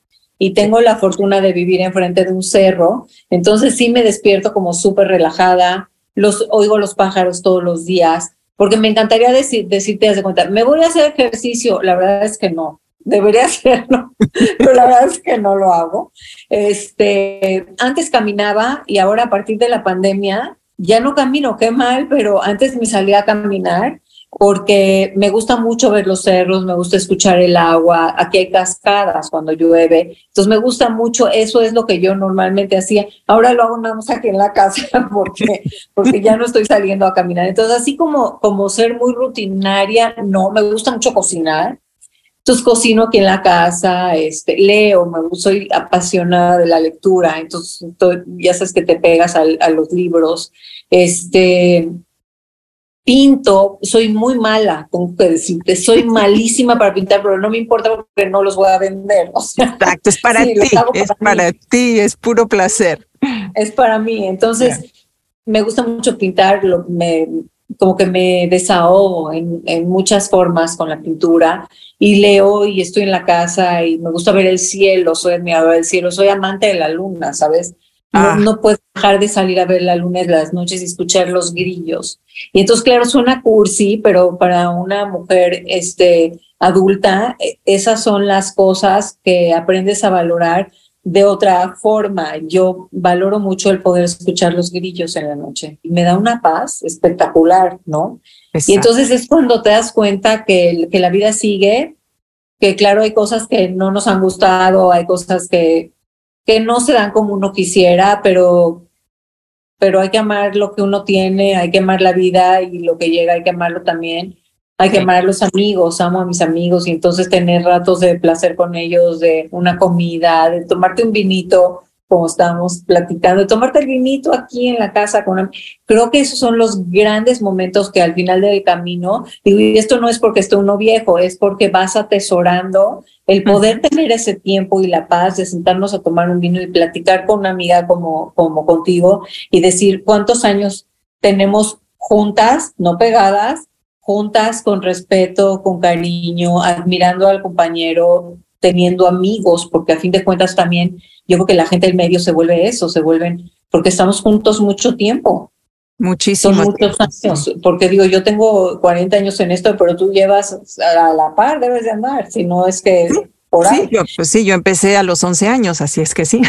Y tengo la fortuna de vivir enfrente de un cerro, entonces sí me despierto como súper relajada, los, oigo los pájaros todos los días, porque me encantaría decir, decirte, de cuenta, me voy a hacer ejercicio, la verdad es que no, debería [laughs] hacerlo, pero la verdad es que no lo hago. Este, antes caminaba y ahora a partir de la pandemia ya no camino, qué mal, pero antes me salía a caminar porque me gusta mucho ver los cerros, me gusta escuchar el agua, aquí hay cascadas cuando llueve, entonces me gusta mucho, eso es lo que yo normalmente hacía, ahora lo hago nada más aquí en la casa [laughs] porque, porque ya no estoy saliendo a caminar, entonces así como, como ser muy rutinaria, no, me gusta mucho cocinar, entonces cocino aquí en la casa, este, leo, me soy apasionada de la lectura, entonces to- ya sabes que te pegas al- a los libros, este, pinto, soy muy mala, tengo que decirte, soy [laughs] malísima para pintar, pero no me importa porque no los voy a vender, o sea, Exacto, es para [laughs] Sí, ti, es para ti, es puro placer. es para mí. Entonces, me gusta mucho pintar, lo- me, como que me desahogo en, en muchas formas con la pintura y leo y estoy en la casa y me gusta ver el cielo, soy admiradora del cielo, soy amante de la luna, ¿sabes? No, Ah. no puedo dejar de salir a ver la luna en las noches y escuchar los grillos. Y entonces, claro, suena cursi, pero para una mujer este, adulta, eh, esas son las cosas que aprendes a valorar de otra forma. Yo valoro mucho el poder escuchar los grillos en la noche. Y me da una paz espectacular, ¿no? Y Exacto. entonces es cuando te das cuenta que, que la vida sigue, que claro, hay cosas que no nos han gustado, hay cosas que, que no se dan como uno quisiera, pero, pero hay que amar lo que uno tiene, hay que amar la vida y lo que llega hay que amarlo también. Hay que Sí. amar a los amigos, amo a mis amigos y entonces tener ratos de placer con ellos, de una comida, de tomarte un vinito, como estábamos platicando, tomarte el vinito aquí en la casa con am- creo que esos son los grandes momentos que al final del camino, digo, y esto no es porque esté uno viejo, es porque vas atesorando el poder tener ese tiempo y la paz de sentarnos a tomar un vino y platicar con una amiga como, como contigo y decir cuántos años tenemos juntas, no pegadas, juntas con respeto, con cariño, admirando al compañero, teniendo amigos, porque a fin de cuentas también yo creo que la gente del medio se vuelve eso, se vuelven, porque estamos juntos mucho tiempo, Muchísimo. son muchos años, porque digo, yo tengo 40 años en esto, pero tú llevas a la par, debes de andar, si no es que por ahí. Sí, yo, pues sí, yo empecé a los 11 años, así es que sí.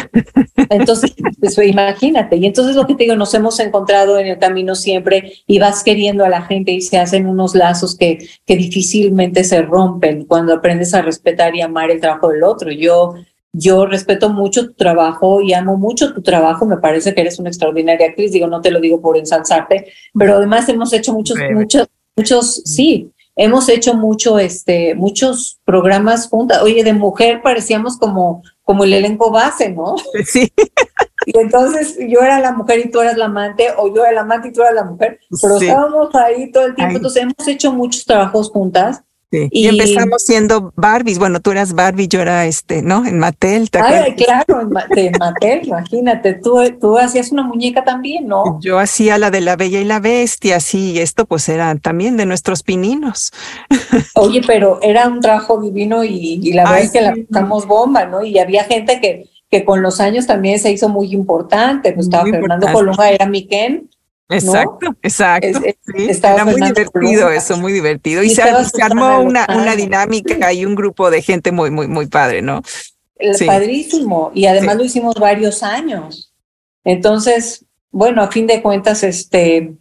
Entonces, [laughs] pues, imagínate. Y entonces lo que te digo, nos hemos encontrado en el camino siempre y vas queriendo a la gente y se hacen unos lazos que, que difícilmente se rompen cuando aprendes a respetar y amar el trabajo del otro. Yo, yo respeto mucho tu trabajo y amo mucho tu trabajo. Me parece que eres una extraordinaria actriz. Digo, no te lo digo por ensalzarte, pero además hemos hecho muchos, Bebe. muchos, muchos, sí. Hemos hecho mucho, este, muchos programas juntas. Oye, de mujer parecíamos como, como el elenco base, ¿no? [laughs] Sí, Y entonces yo era la mujer y tú eras la amante, o yo era la amante y tú eras la mujer, pero Sí. estábamos ahí todo el tiempo. Entonces hemos hecho muchos trabajos juntas Y, empezamos siendo Barbies. Bueno, tú eras Barbie, yo era este, ¿no? En Mattel. Ay, claro, en, Mattel, imagínate. Tú, tú hacías una muñeca también, ¿no? Yo hacía la de la Bella y la Bestia, sí, y esto pues era también de nuestros pininos. Oye, pero era un trabajo divino y, la verdad es que la buscamos bomba, ¿no? Y había gente que, que con los años también se hizo muy importante. Pues estaba Fernando Colunga, era mi Ken Exacto, exacto. Era muy divertido eso, muy divertido. Y, se, armó una, una dinámica y un grupo de gente muy, muy, muy padre, ¿no? Padrísimo. Y además lo hicimos varios años. Entonces, bueno, a fin de cuentas, este,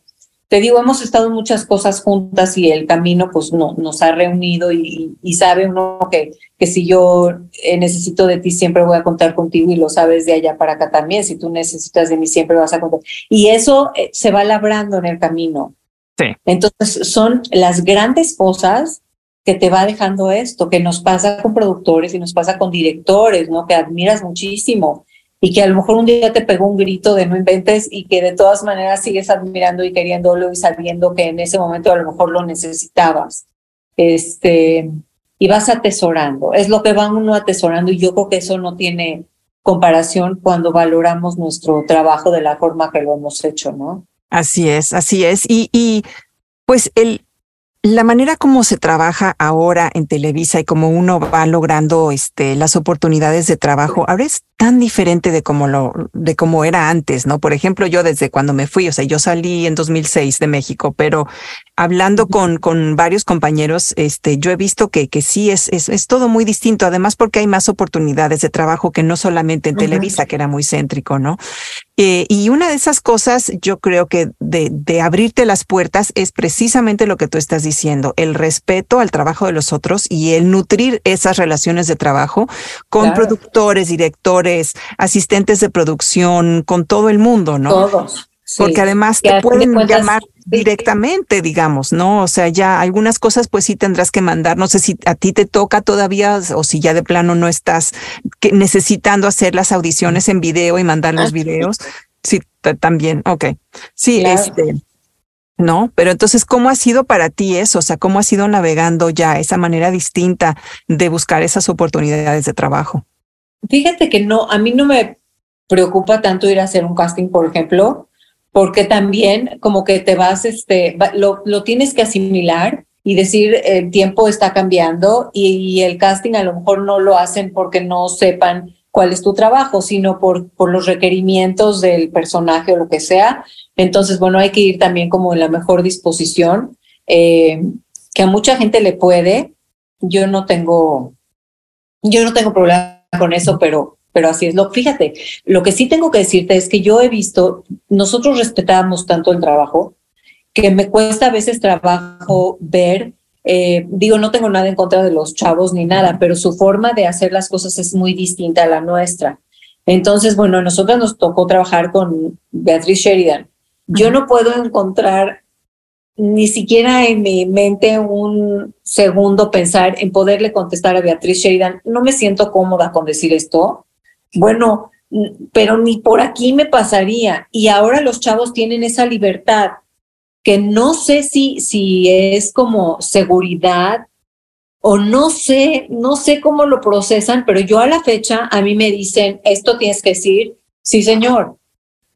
te digo, hemos estado en muchas cosas juntas y el camino pues no, nos ha reunido y, sabe uno que, que si yo eh, necesito de ti siempre voy a contar contigo y lo sabes de allá para acá también, si tú necesitas de mí siempre vas a contar. Y eso eh, se va labrando en el camino. Sí. Entonces son las grandes cosas que te va dejando esto, que nos pasa con productores y nos pasa con directores, ¿no? Que admiras muchísimo y que a lo mejor un día te pegó un grito de no inventes y que de todas maneras sigues admirando y queriéndolo y sabiendo que en ese momento a lo mejor lo necesitabas. Este, y vas atesorando, es lo que va uno atesorando y yo creo que eso no tiene comparación cuando valoramos nuestro trabajo de la forma que lo hemos hecho, ¿no? Así es, así es. Y, y pues el, la manera como se trabaja ahora en Televisa y como uno va logrando este, las oportunidades de trabajo, ahora es tan diferente de como lo de cómo era antes, ¿no? Por ejemplo, yo desde cuando me fui, o sea, yo salí en 2006 de México, pero hablando con con varios compañeros, este, yo he visto que que sí es es, es todo muy distinto, además porque hay más oportunidades de trabajo que no solamente en Televisa, que era muy céntrico, ¿no? Eh, y una de esas cosas, yo creo que de, de abrirte las puertas es precisamente lo que tú estás diciendo, el respeto al trabajo de los otros y el nutrir esas relaciones de trabajo con productores, directores asistentes de producción, con todo el mundo, ¿no? Todos. Porque además te pueden llamar directamente, digamos, ¿no? O sea, ya algunas cosas pues sí tendrás que mandar. No sé si a ti te toca todavía o si ya de plano no estás necesitando hacer las audiciones en video y mandar los ah, videos. Sí, también. Ok. Sí, este. ¿no? Pero entonces, ¿cómo ha sido para ti eso? O sea, ¿cómo has ido navegando ya esa manera distinta de buscar esas oportunidades de trabajo? Fíjate que no, a mí no me preocupa tanto ir a hacer un casting, por ejemplo, porque también como que te vas, este, lo, lo tienes que asimilar y decir el tiempo está cambiando y, el casting a lo mejor no lo hacen porque no sepan cuál es tu trabajo, sino por, por los requerimientos del personaje o lo que sea. Entonces, bueno, hay que ir también como en la mejor disposición, eh, que a mucha gente le puede. Yo no tengo, yo no tengo problema con eso, pero, pero así es. Lo, fíjate, lo que sí tengo que decirte es que yo he visto, nosotros respetamos tanto el trabajo, que me cuesta a veces trabajo ver, eh, digo, no tengo nada en contra de los chavos ni nada, pero su forma de hacer las cosas es muy distinta a la nuestra. Entonces, bueno, a nosotros nos tocó trabajar con Beatriz Sheridan. Yo no puedo encontrar ni siquiera en mi mente un segundo pensar en poderle contestar a Beatriz Sheridan, no me siento cómoda con decir esto. Bueno, pero ni por aquí me pasaría. Y ahora los chavos tienen esa libertad que no sé si, si es como seguridad o no sé, no sé cómo lo procesan, pero yo a la fecha a mí me dicen, esto tienes que decir, sí señor,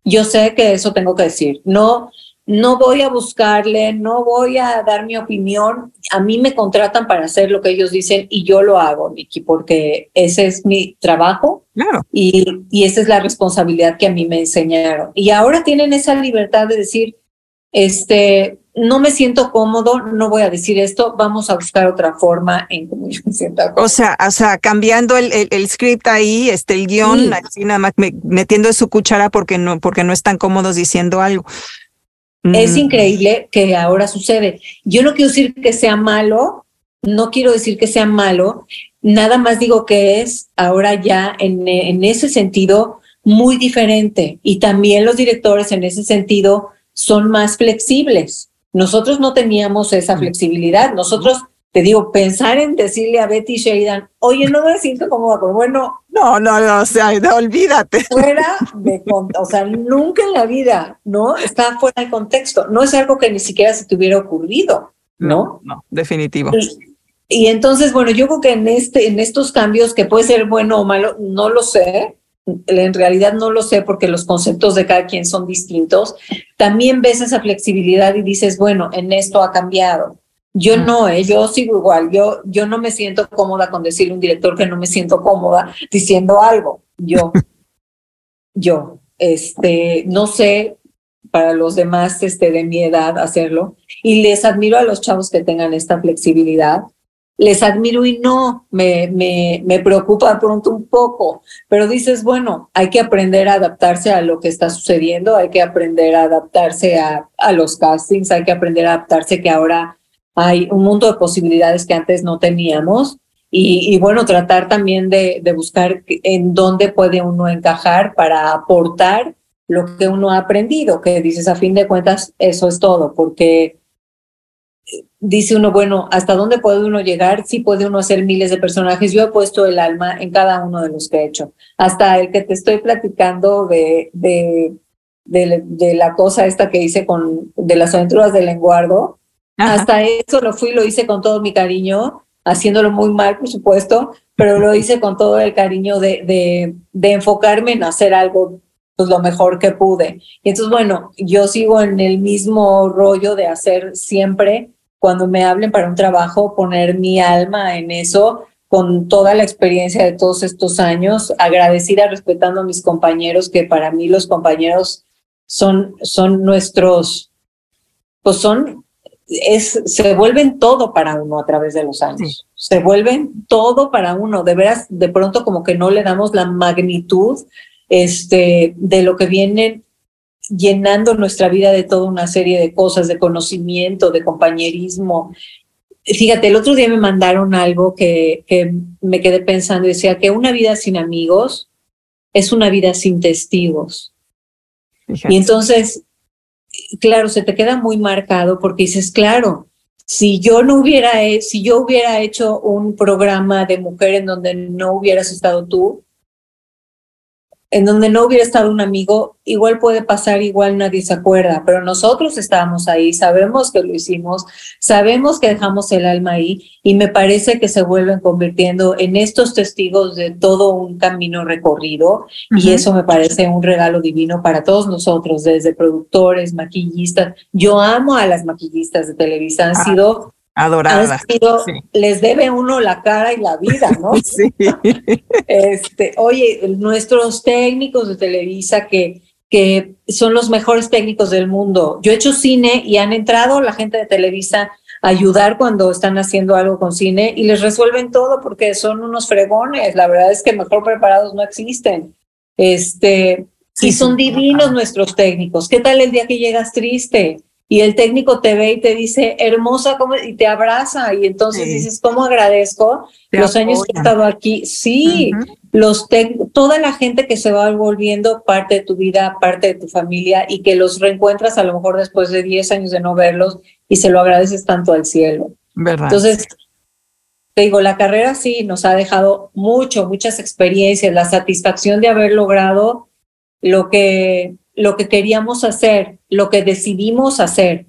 yo sé que eso tengo que decir. No, no voy a buscarle, no voy a dar mi opinión. A mí me contratan para hacer lo que ellos dicen y yo lo hago, Vicky, porque ese es mi trabajo y, y esa es la responsabilidad que a mí me enseñaron. Y ahora tienen esa libertad de decir, este, no me siento cómodo, no voy a decir esto, vamos a buscar otra forma en cómo yo me siento. O sea, o sea, cambiando el, el, script ahí, este, el guion, así nada más metiendo su cuchara porque no, porque no están cómodos diciendo algo. Es increíble que ahora sucede. Yo no quiero decir que sea malo, no quiero decir que sea malo, nada más digo que es ahora ya en, en ese sentido muy diferente y también los directores en ese sentido son más flexibles. Nosotros no teníamos esa flexibilidad. Nosotros te digo, pensar en decirle a Betty Sheridan, oye, no me siento cómoda, bueno. No, no, no, o sea, olvídate. Fuera de o sea, nunca en la vida, ¿no? Está fuera de contexto. No es algo que ni siquiera se te hubiera ocurrido, ¿no? No, definitivo. y entonces, bueno, yo creo que en, este, en estos cambios, que puede ser bueno o malo, no lo sé, en realidad no lo sé porque los conceptos de cada quien son distintos, también ves esa flexibilidad y dices, bueno, en esto ha cambiado. Yo no, ¿eh? yo sigo igual, yo, yo no me siento cómoda con decirle a un director que no me siento cómoda diciendo algo. Yo, [laughs] yo, este, no sé para los demás este, de mi edad hacerlo. Y les admiro a los chavos que tengan esta flexibilidad. Les admiro y no, me, me, me preocupa pronto un poco, pero dices, bueno, hay que aprender a adaptarse a lo que está sucediendo, hay que aprender a adaptarse a, a los castings, hay que aprender a adaptarse que ahora hay un mundo de posibilidades que antes no teníamos. Y, bueno, tratar también de, buscar en dónde puede uno encajar para aportar lo que uno ha aprendido, que dices, a fin de cuentas, eso es todo, porque dice uno, bueno, ¿hasta dónde puede uno llegar? Sí puede uno hacer miles de personajes. Yo he puesto el alma en cada uno de los que he hecho. Hasta el que te estoy platicando de, de, de, la cosa esta que hice con, de las aventuras del lenguardo. Hasta eso lo fui, lo hice con todo mi cariño, haciéndolo muy mal, por supuesto, pero lo hice con todo el cariño de, de, de enfocarme en hacer algo pues lo mejor que pude. Y entonces, bueno, yo sigo en el mismo rollo de hacer siempre cuando me hablen para un trabajo, poner mi alma en eso con toda la experiencia de todos estos años, agradecida, respetando a mis compañeros, que para mí los compañeros son, son nuestros, pues son, es, se vuelven todo para uno a través de los años. Se vuelven todo para uno. De veras, de pronto como que no le damos la magnitud este, de lo que vienen llenando nuestra vida de toda una serie de cosas, de conocimiento, de compañerismo. Fíjate, el otro día me mandaron algo que, que me quedé pensando y decía que una vida sin amigos es una vida sin testigos. Y entonces, claro, se te queda muy marcado porque dices, claro, si yo no hubiera, si yo hubiera hecho un programa de mujer en donde no hubieras estado tú, en donde no hubiera estado un amigo, igual puede pasar, igual nadie se acuerda, pero nosotros estábamos ahí, sabemos que lo hicimos, sabemos que dejamos el alma ahí y me parece que se vuelven convirtiendo en estos testigos de todo un camino recorrido y eso me parece un regalo divino para todos nosotros, desde productores, maquillistas. Yo amo a las maquillistas de Televisa, han ah. sido Adorada. Les debe uno la cara y la vida, ¿no? [laughs] Sí. Este, oye, nuestros técnicos de Televisa que, que son los mejores técnicos del mundo. Yo he hecho cine y han entrado la gente de Televisa a ayudar cuando están haciendo algo con cine y les resuelven todo porque son unos fregones. La verdad es que mejor preparados no existen. Este, sí, y son divinos nuestros técnicos. ¿Qué tal el día que llegas triste? Y el técnico te ve y te dice, hermosa, y te abraza. Y entonces dices, ¿cómo agradezco los años que he estado aquí? Sí, los toda la gente que se va volviendo parte de tu vida, parte de tu familia y que los reencuentras a lo mejor después de 10 años de no verlos y se lo agradeces tanto al cielo. ¿Verdad? Entonces, te digo, la carrera sí nos ha dejado mucho, muchas experiencias, la satisfacción de haber logrado lo que lo que queríamos hacer, lo que decidimos hacer.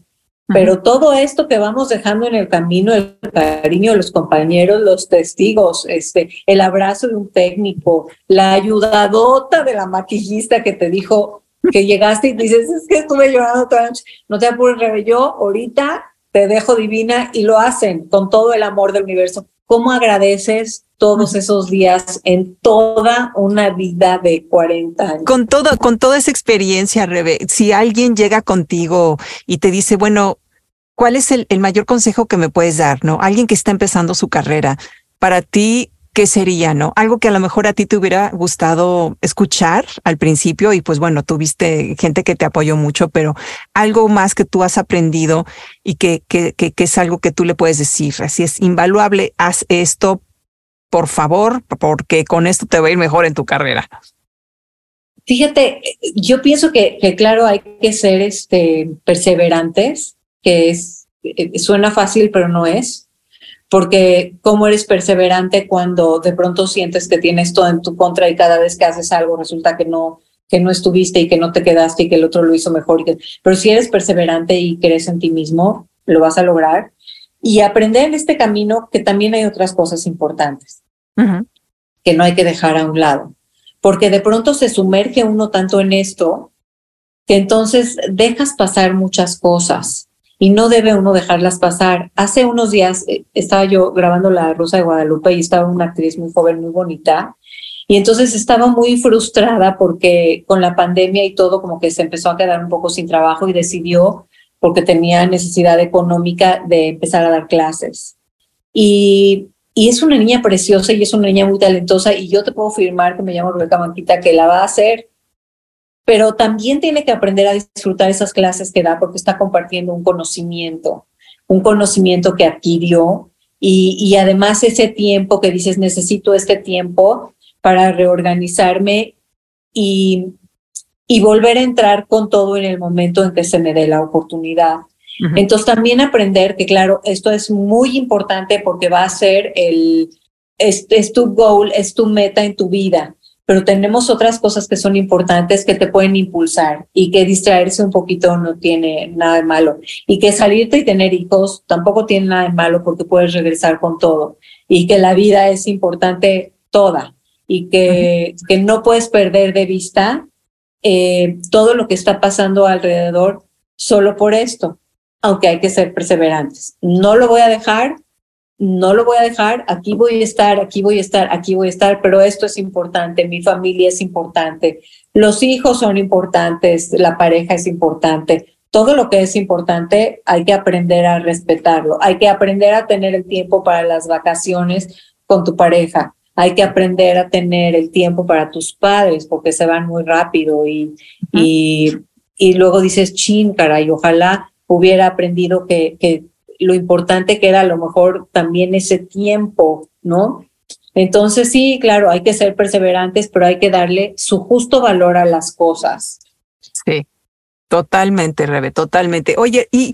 Pero todo esto que vamos dejando en el camino, el cariño de los compañeros, los testigos, este, el abrazo de un técnico, la ayudadota de la maquillista que te dijo que llegaste y dices, es que estuve llorando toda la noche. No te apures, Rebe, yo ahorita te dejo divina y lo hacen con todo el amor del universo. ¿Cómo agradeces todos esos días en toda una vida de 40 años. Con todo, con toda esa experiencia, Rebe, si alguien llega contigo y te dice, bueno, ¿cuál es el, el mayor consejo que me puedes dar? ¿No? Alguien que está empezando su carrera. Para ti, ¿qué sería, no? Algo que a lo mejor a ti te hubiera gustado escuchar al principio y pues bueno, tuviste gente que te apoyó mucho, pero algo más que tú has aprendido y que, que, que, es algo que tú le puedes decir, así es invaluable, haz esto por favor, porque con esto te va a ir mejor en tu carrera. Fíjate, yo pienso que, que claro, hay que ser este, perseverantes, que es, eh, suena fácil, pero no es, porque cómo eres perseverante cuando de pronto sientes que tienes todo en tu contra y cada vez que haces algo resulta que no, que no estuviste y que no te quedaste y que el otro lo hizo mejor. pero si eres perseverante y crees en ti mismo, lo vas a lograr. y aprender en este camino que también hay otras cosas importantes que no hay que dejar a un lado, porque de pronto se sumerge uno tanto en esto que entonces dejas pasar muchas cosas y no debe uno dejarlas pasar. Hace unos días eh, estaba yo grabando La Rosa de Guadalupe y estaba una actriz muy joven, muy bonita, y entonces estaba muy frustrada porque con la pandemia y todo como que se empezó a quedar un poco sin trabajo y decidió, porque tenía necesidad económica, de empezar a dar clases. Y, y es una niña preciosa y es una niña muy talentosa y yo te puedo firmar que me llamo Rebeca Manquita que la va a hacer pero también tiene que aprender a disfrutar esas clases que da porque está compartiendo un conocimiento, un conocimiento que adquirió y, además ese tiempo que dices, necesito este tiempo para reorganizarme y, y volver a entrar con todo en el momento en que se me dé la oportunidad. Entonces también aprender que, claro, esto es muy importante porque va a ser el, es, es tu goal, es tu meta en tu vida pero tenemos otras cosas que son importantes que te pueden impulsar y que distraerse un poquito no tiene nada de malo. Y que salirte y tener hijos tampoco tiene nada de malo porque puedes regresar con todo. Y que la vida es importante toda y que, que no puedes perder de vista eh, todo lo que está pasando alrededor solo por esto, aunque hay que ser perseverantes. No lo voy a dejar, no lo voy a dejar, aquí voy a estar, aquí voy a estar, aquí voy a estar, pero esto es importante, mi familia es importante, los hijos son importantes, la pareja es importante, todo lo que es importante hay que aprender a respetarlo, hay que aprender a tener el tiempo para las vacaciones con tu pareja, hay que aprender a tener el tiempo para tus padres porque se van muy rápido y, y, y luego dices, chin, caray, ojalá hubiera aprendido que, que lo importante que era a lo mejor también ese tiempo, ¿no? Entonces sí, claro, hay que ser perseverantes, pero hay que darle su justo valor a las cosas. Sí, totalmente, Rebe, totalmente. Oye, y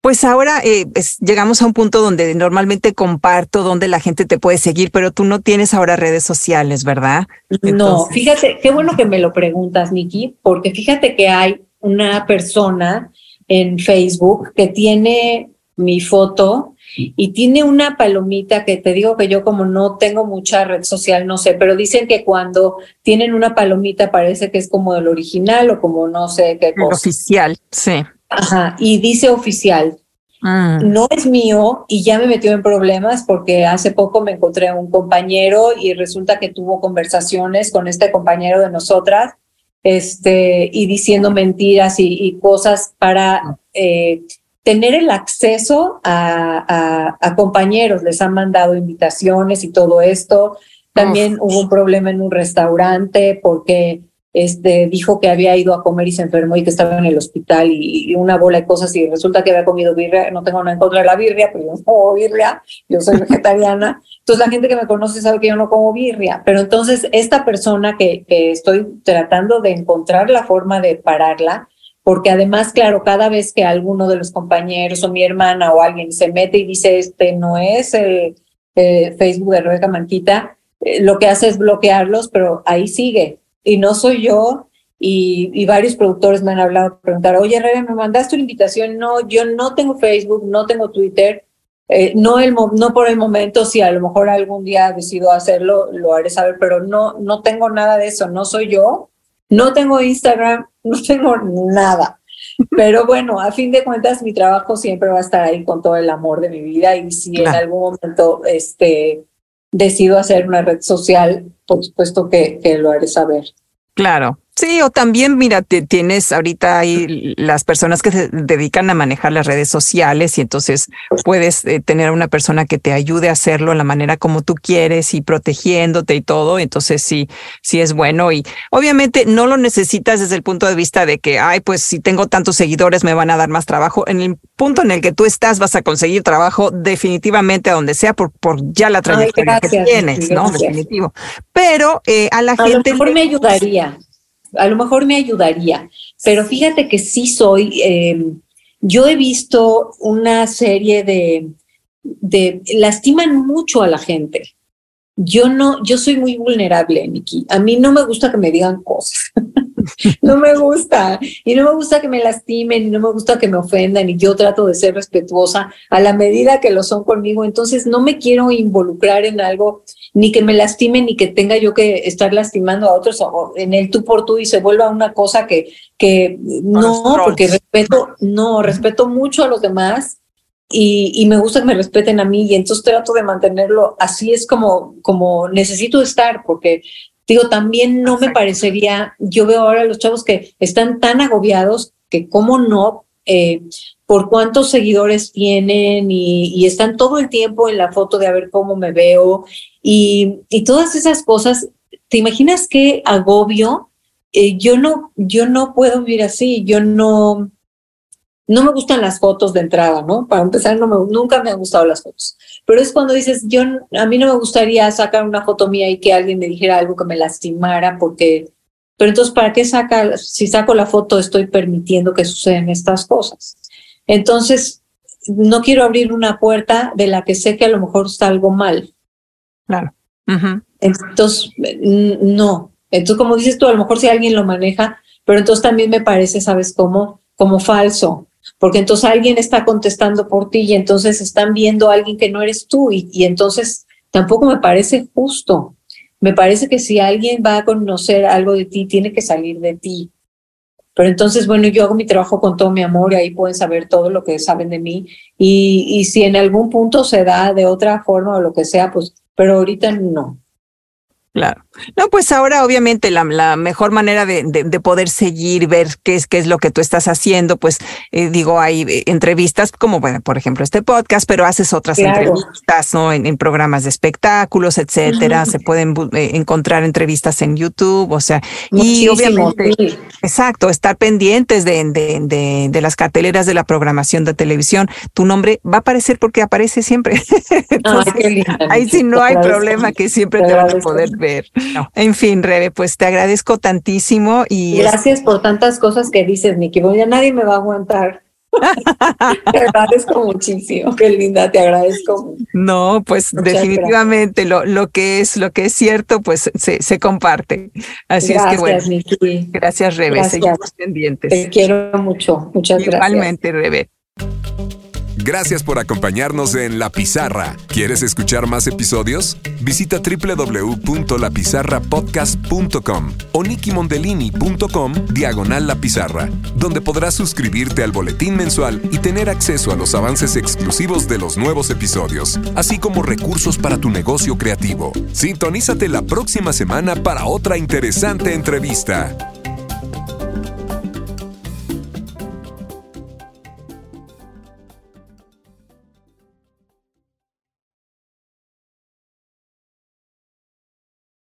pues ahora eh, llegamos a un punto donde normalmente comparto donde la gente te puede seguir, pero tú no tienes ahora redes sociales, ¿verdad? No, fíjate, qué bueno que me lo preguntas, Nikki, porque fíjate que hay una persona en Facebook que tiene mi foto y tiene una palomita que te digo que yo como no tengo mucha red social, no sé, pero dicen que cuando tienen una palomita parece que es como el original o como no sé qué cosa. Oficial, sí. Ajá, y dice oficial. Mm. No es mío y ya me metió en problemas porque hace poco me encontré a un compañero y resulta que tuvo conversaciones con este compañero de nosotras este, y diciendo mentiras y, cosas para eh, tener el acceso a, compañeros, les han mandado invitaciones y todo esto. También hubo un problema en un restaurante porque este, dijo que había ido a comer y se enfermó y que estaba en el hospital y, una bola de cosas y resulta que había comido birria. No tengo nada en contra de la birria, pero yo no como birria, yo soy [laughs] vegetariana. Entonces la gente que me conoce sabe que yo no como birria. Pero entonces esta persona que, que estoy tratando de encontrar la forma de pararla, porque además, claro, cada vez que alguno de los compañeros o mi hermana o alguien se mete y dice, este no es el Facebook de Rebeca Manquita, eh, lo que hace es bloquearlos, pero ahí sigue. Y no soy yo, y, varios productores me han hablado, preguntar, oye, Rebeca, ¿me mandaste una invitación? No, yo no tengo Facebook, no tengo Twitter, eh, no, el, no por el momento, si a lo mejor algún día decido hacerlo, lo haré saber, pero no, no tengo nada de eso, no soy yo, no tengo Instagram, [laughs] no tengo nada. Pero bueno, a fin de cuentas, mi trabajo siempre va a estar ahí con todo el amor de mi vida y si en algún momento este, decido hacer una red social, por supuesto que, que lo haré saber. Claro, Sí, o también, mira, tienes ahorita ahí las personas que se dedican a manejar las redes sociales y entonces puedes eh, tener a una persona que te ayude a hacerlo la manera como tú quieres y protegiéndote y todo. Entonces sí, sí es bueno y obviamente no lo necesitas desde el punto de vista de que, ay, pues si tengo tantos seguidores me van a dar más trabajo. En el punto en el que tú estás vas a conseguir trabajo definitivamente a donde sea por, por ya la trayectoria que tienes, ¿no? Definitivo. Pero eh, a la gente... Lo mejor me ayudaría a lo mejor me ayudaría, pero fíjate que sí soy, em, yo he visto una serie de, de, lastiman mucho a la gente. Yo no, yo soy muy vulnerable, Nikki. A mí no me gusta que me digan cosas. [laughs] no me gusta. Y no me gusta que me lastimen, y no me gusta que me ofendan, y yo trato de ser respetuosa a la medida que lo son conmigo. Entonces no me quiero involucrar en algo, ni que me lastimen, ni que tenga yo que estar lastimando a otros en el tú por tú y se vuelva una cosa que, que no, porque respeto, no, respeto mucho a los demás. Y, y, me gusta que me respeten a mí y entonces trato de mantenerlo así es como como necesito estar porque Digo, también no me parecería, yo veo ahora a los chavos que están tan agobiados que cómo no, eh, por cuántos seguidores tienen y, están todo el tiempo en la foto de a ver cómo me veo y, todas esas cosas. ¿Te imaginas qué agobio? Eh, yo no, yo no puedo vivir así, yo no, no me gustan las fotos de entrada, ¿no? Para empezar, no me, nunca me han gustado las fotos. Pero es cuando dices, yo, a mí no me gustaría sacar una foto mía y que alguien me dijera algo que me lastimara, porque, pero entonces, ¿para qué saca, si saco la foto, estoy permitiendo que sucedan estas cosas? Entonces, no quiero abrir una puerta de la que sé que a lo mejor está algo mal. Claro. Entonces, no. Entonces, como dices tú, a lo mejor si alguien lo maneja, pero entonces también me parece, ¿sabes cómo? Como falso porque entonces alguien está contestando por ti y entonces están viendo a alguien que no eres tú y, y entonces tampoco me parece justo. Me parece que si alguien va a conocer algo de ti, tiene que salir de ti. Pero entonces, bueno, yo hago mi trabajo con todo mi amor y ahí pueden saber todo lo que saben de mí. Y, y si en algún punto se da de otra forma o lo que sea, pues, pero ahorita no. Claro. No, pues ahora obviamente la, la mejor manera de, de, poder seguir, ver qué es, qué es lo que tú estás haciendo, pues eh, digo, hay eh, entrevistas como, bueno, por ejemplo, este podcast, pero haces otras entrevistas, ¿no? En, programas de espectáculos, etcétera. Se pueden eh, encontrar entrevistas en YouTube, o sea, y obviamente, exacto, estar pendientes de, de, de, las carteleras de la programación de televisión. Tu nombre va a aparecer porque aparece siempre. [laughs] ahí sí no hay problema que siempre te van a poder ver. En fin, Rebe, pues te agradezco tantísimo y... Gracias por tantas cosas que dices, Niki. Bueno, ya nadie me va a aguantar. [laughs] te agradezco muchísimo, qué linda, te agradezco. No, pues definitivamente lo, lo que es lo que es cierto, pues se, se comparte. Así es que bueno. Gracias, Rebe. Seguimos pendientes. Te quiero mucho. Muchas gracias. Igualmente, Rebe. Gracias por acompañarnos en La Pizarra. ¿Quieres escuchar más episodios? Visita www.lapizarrapodcast.com o nikimondelini.com diagonal La Pizarra, donde podrás suscribirte al boletín mensual y tener acceso a los avances exclusivos de los nuevos episodios, así como recursos para tu negocio creativo. Sintonízate la próxima semana para otra interesante entrevista.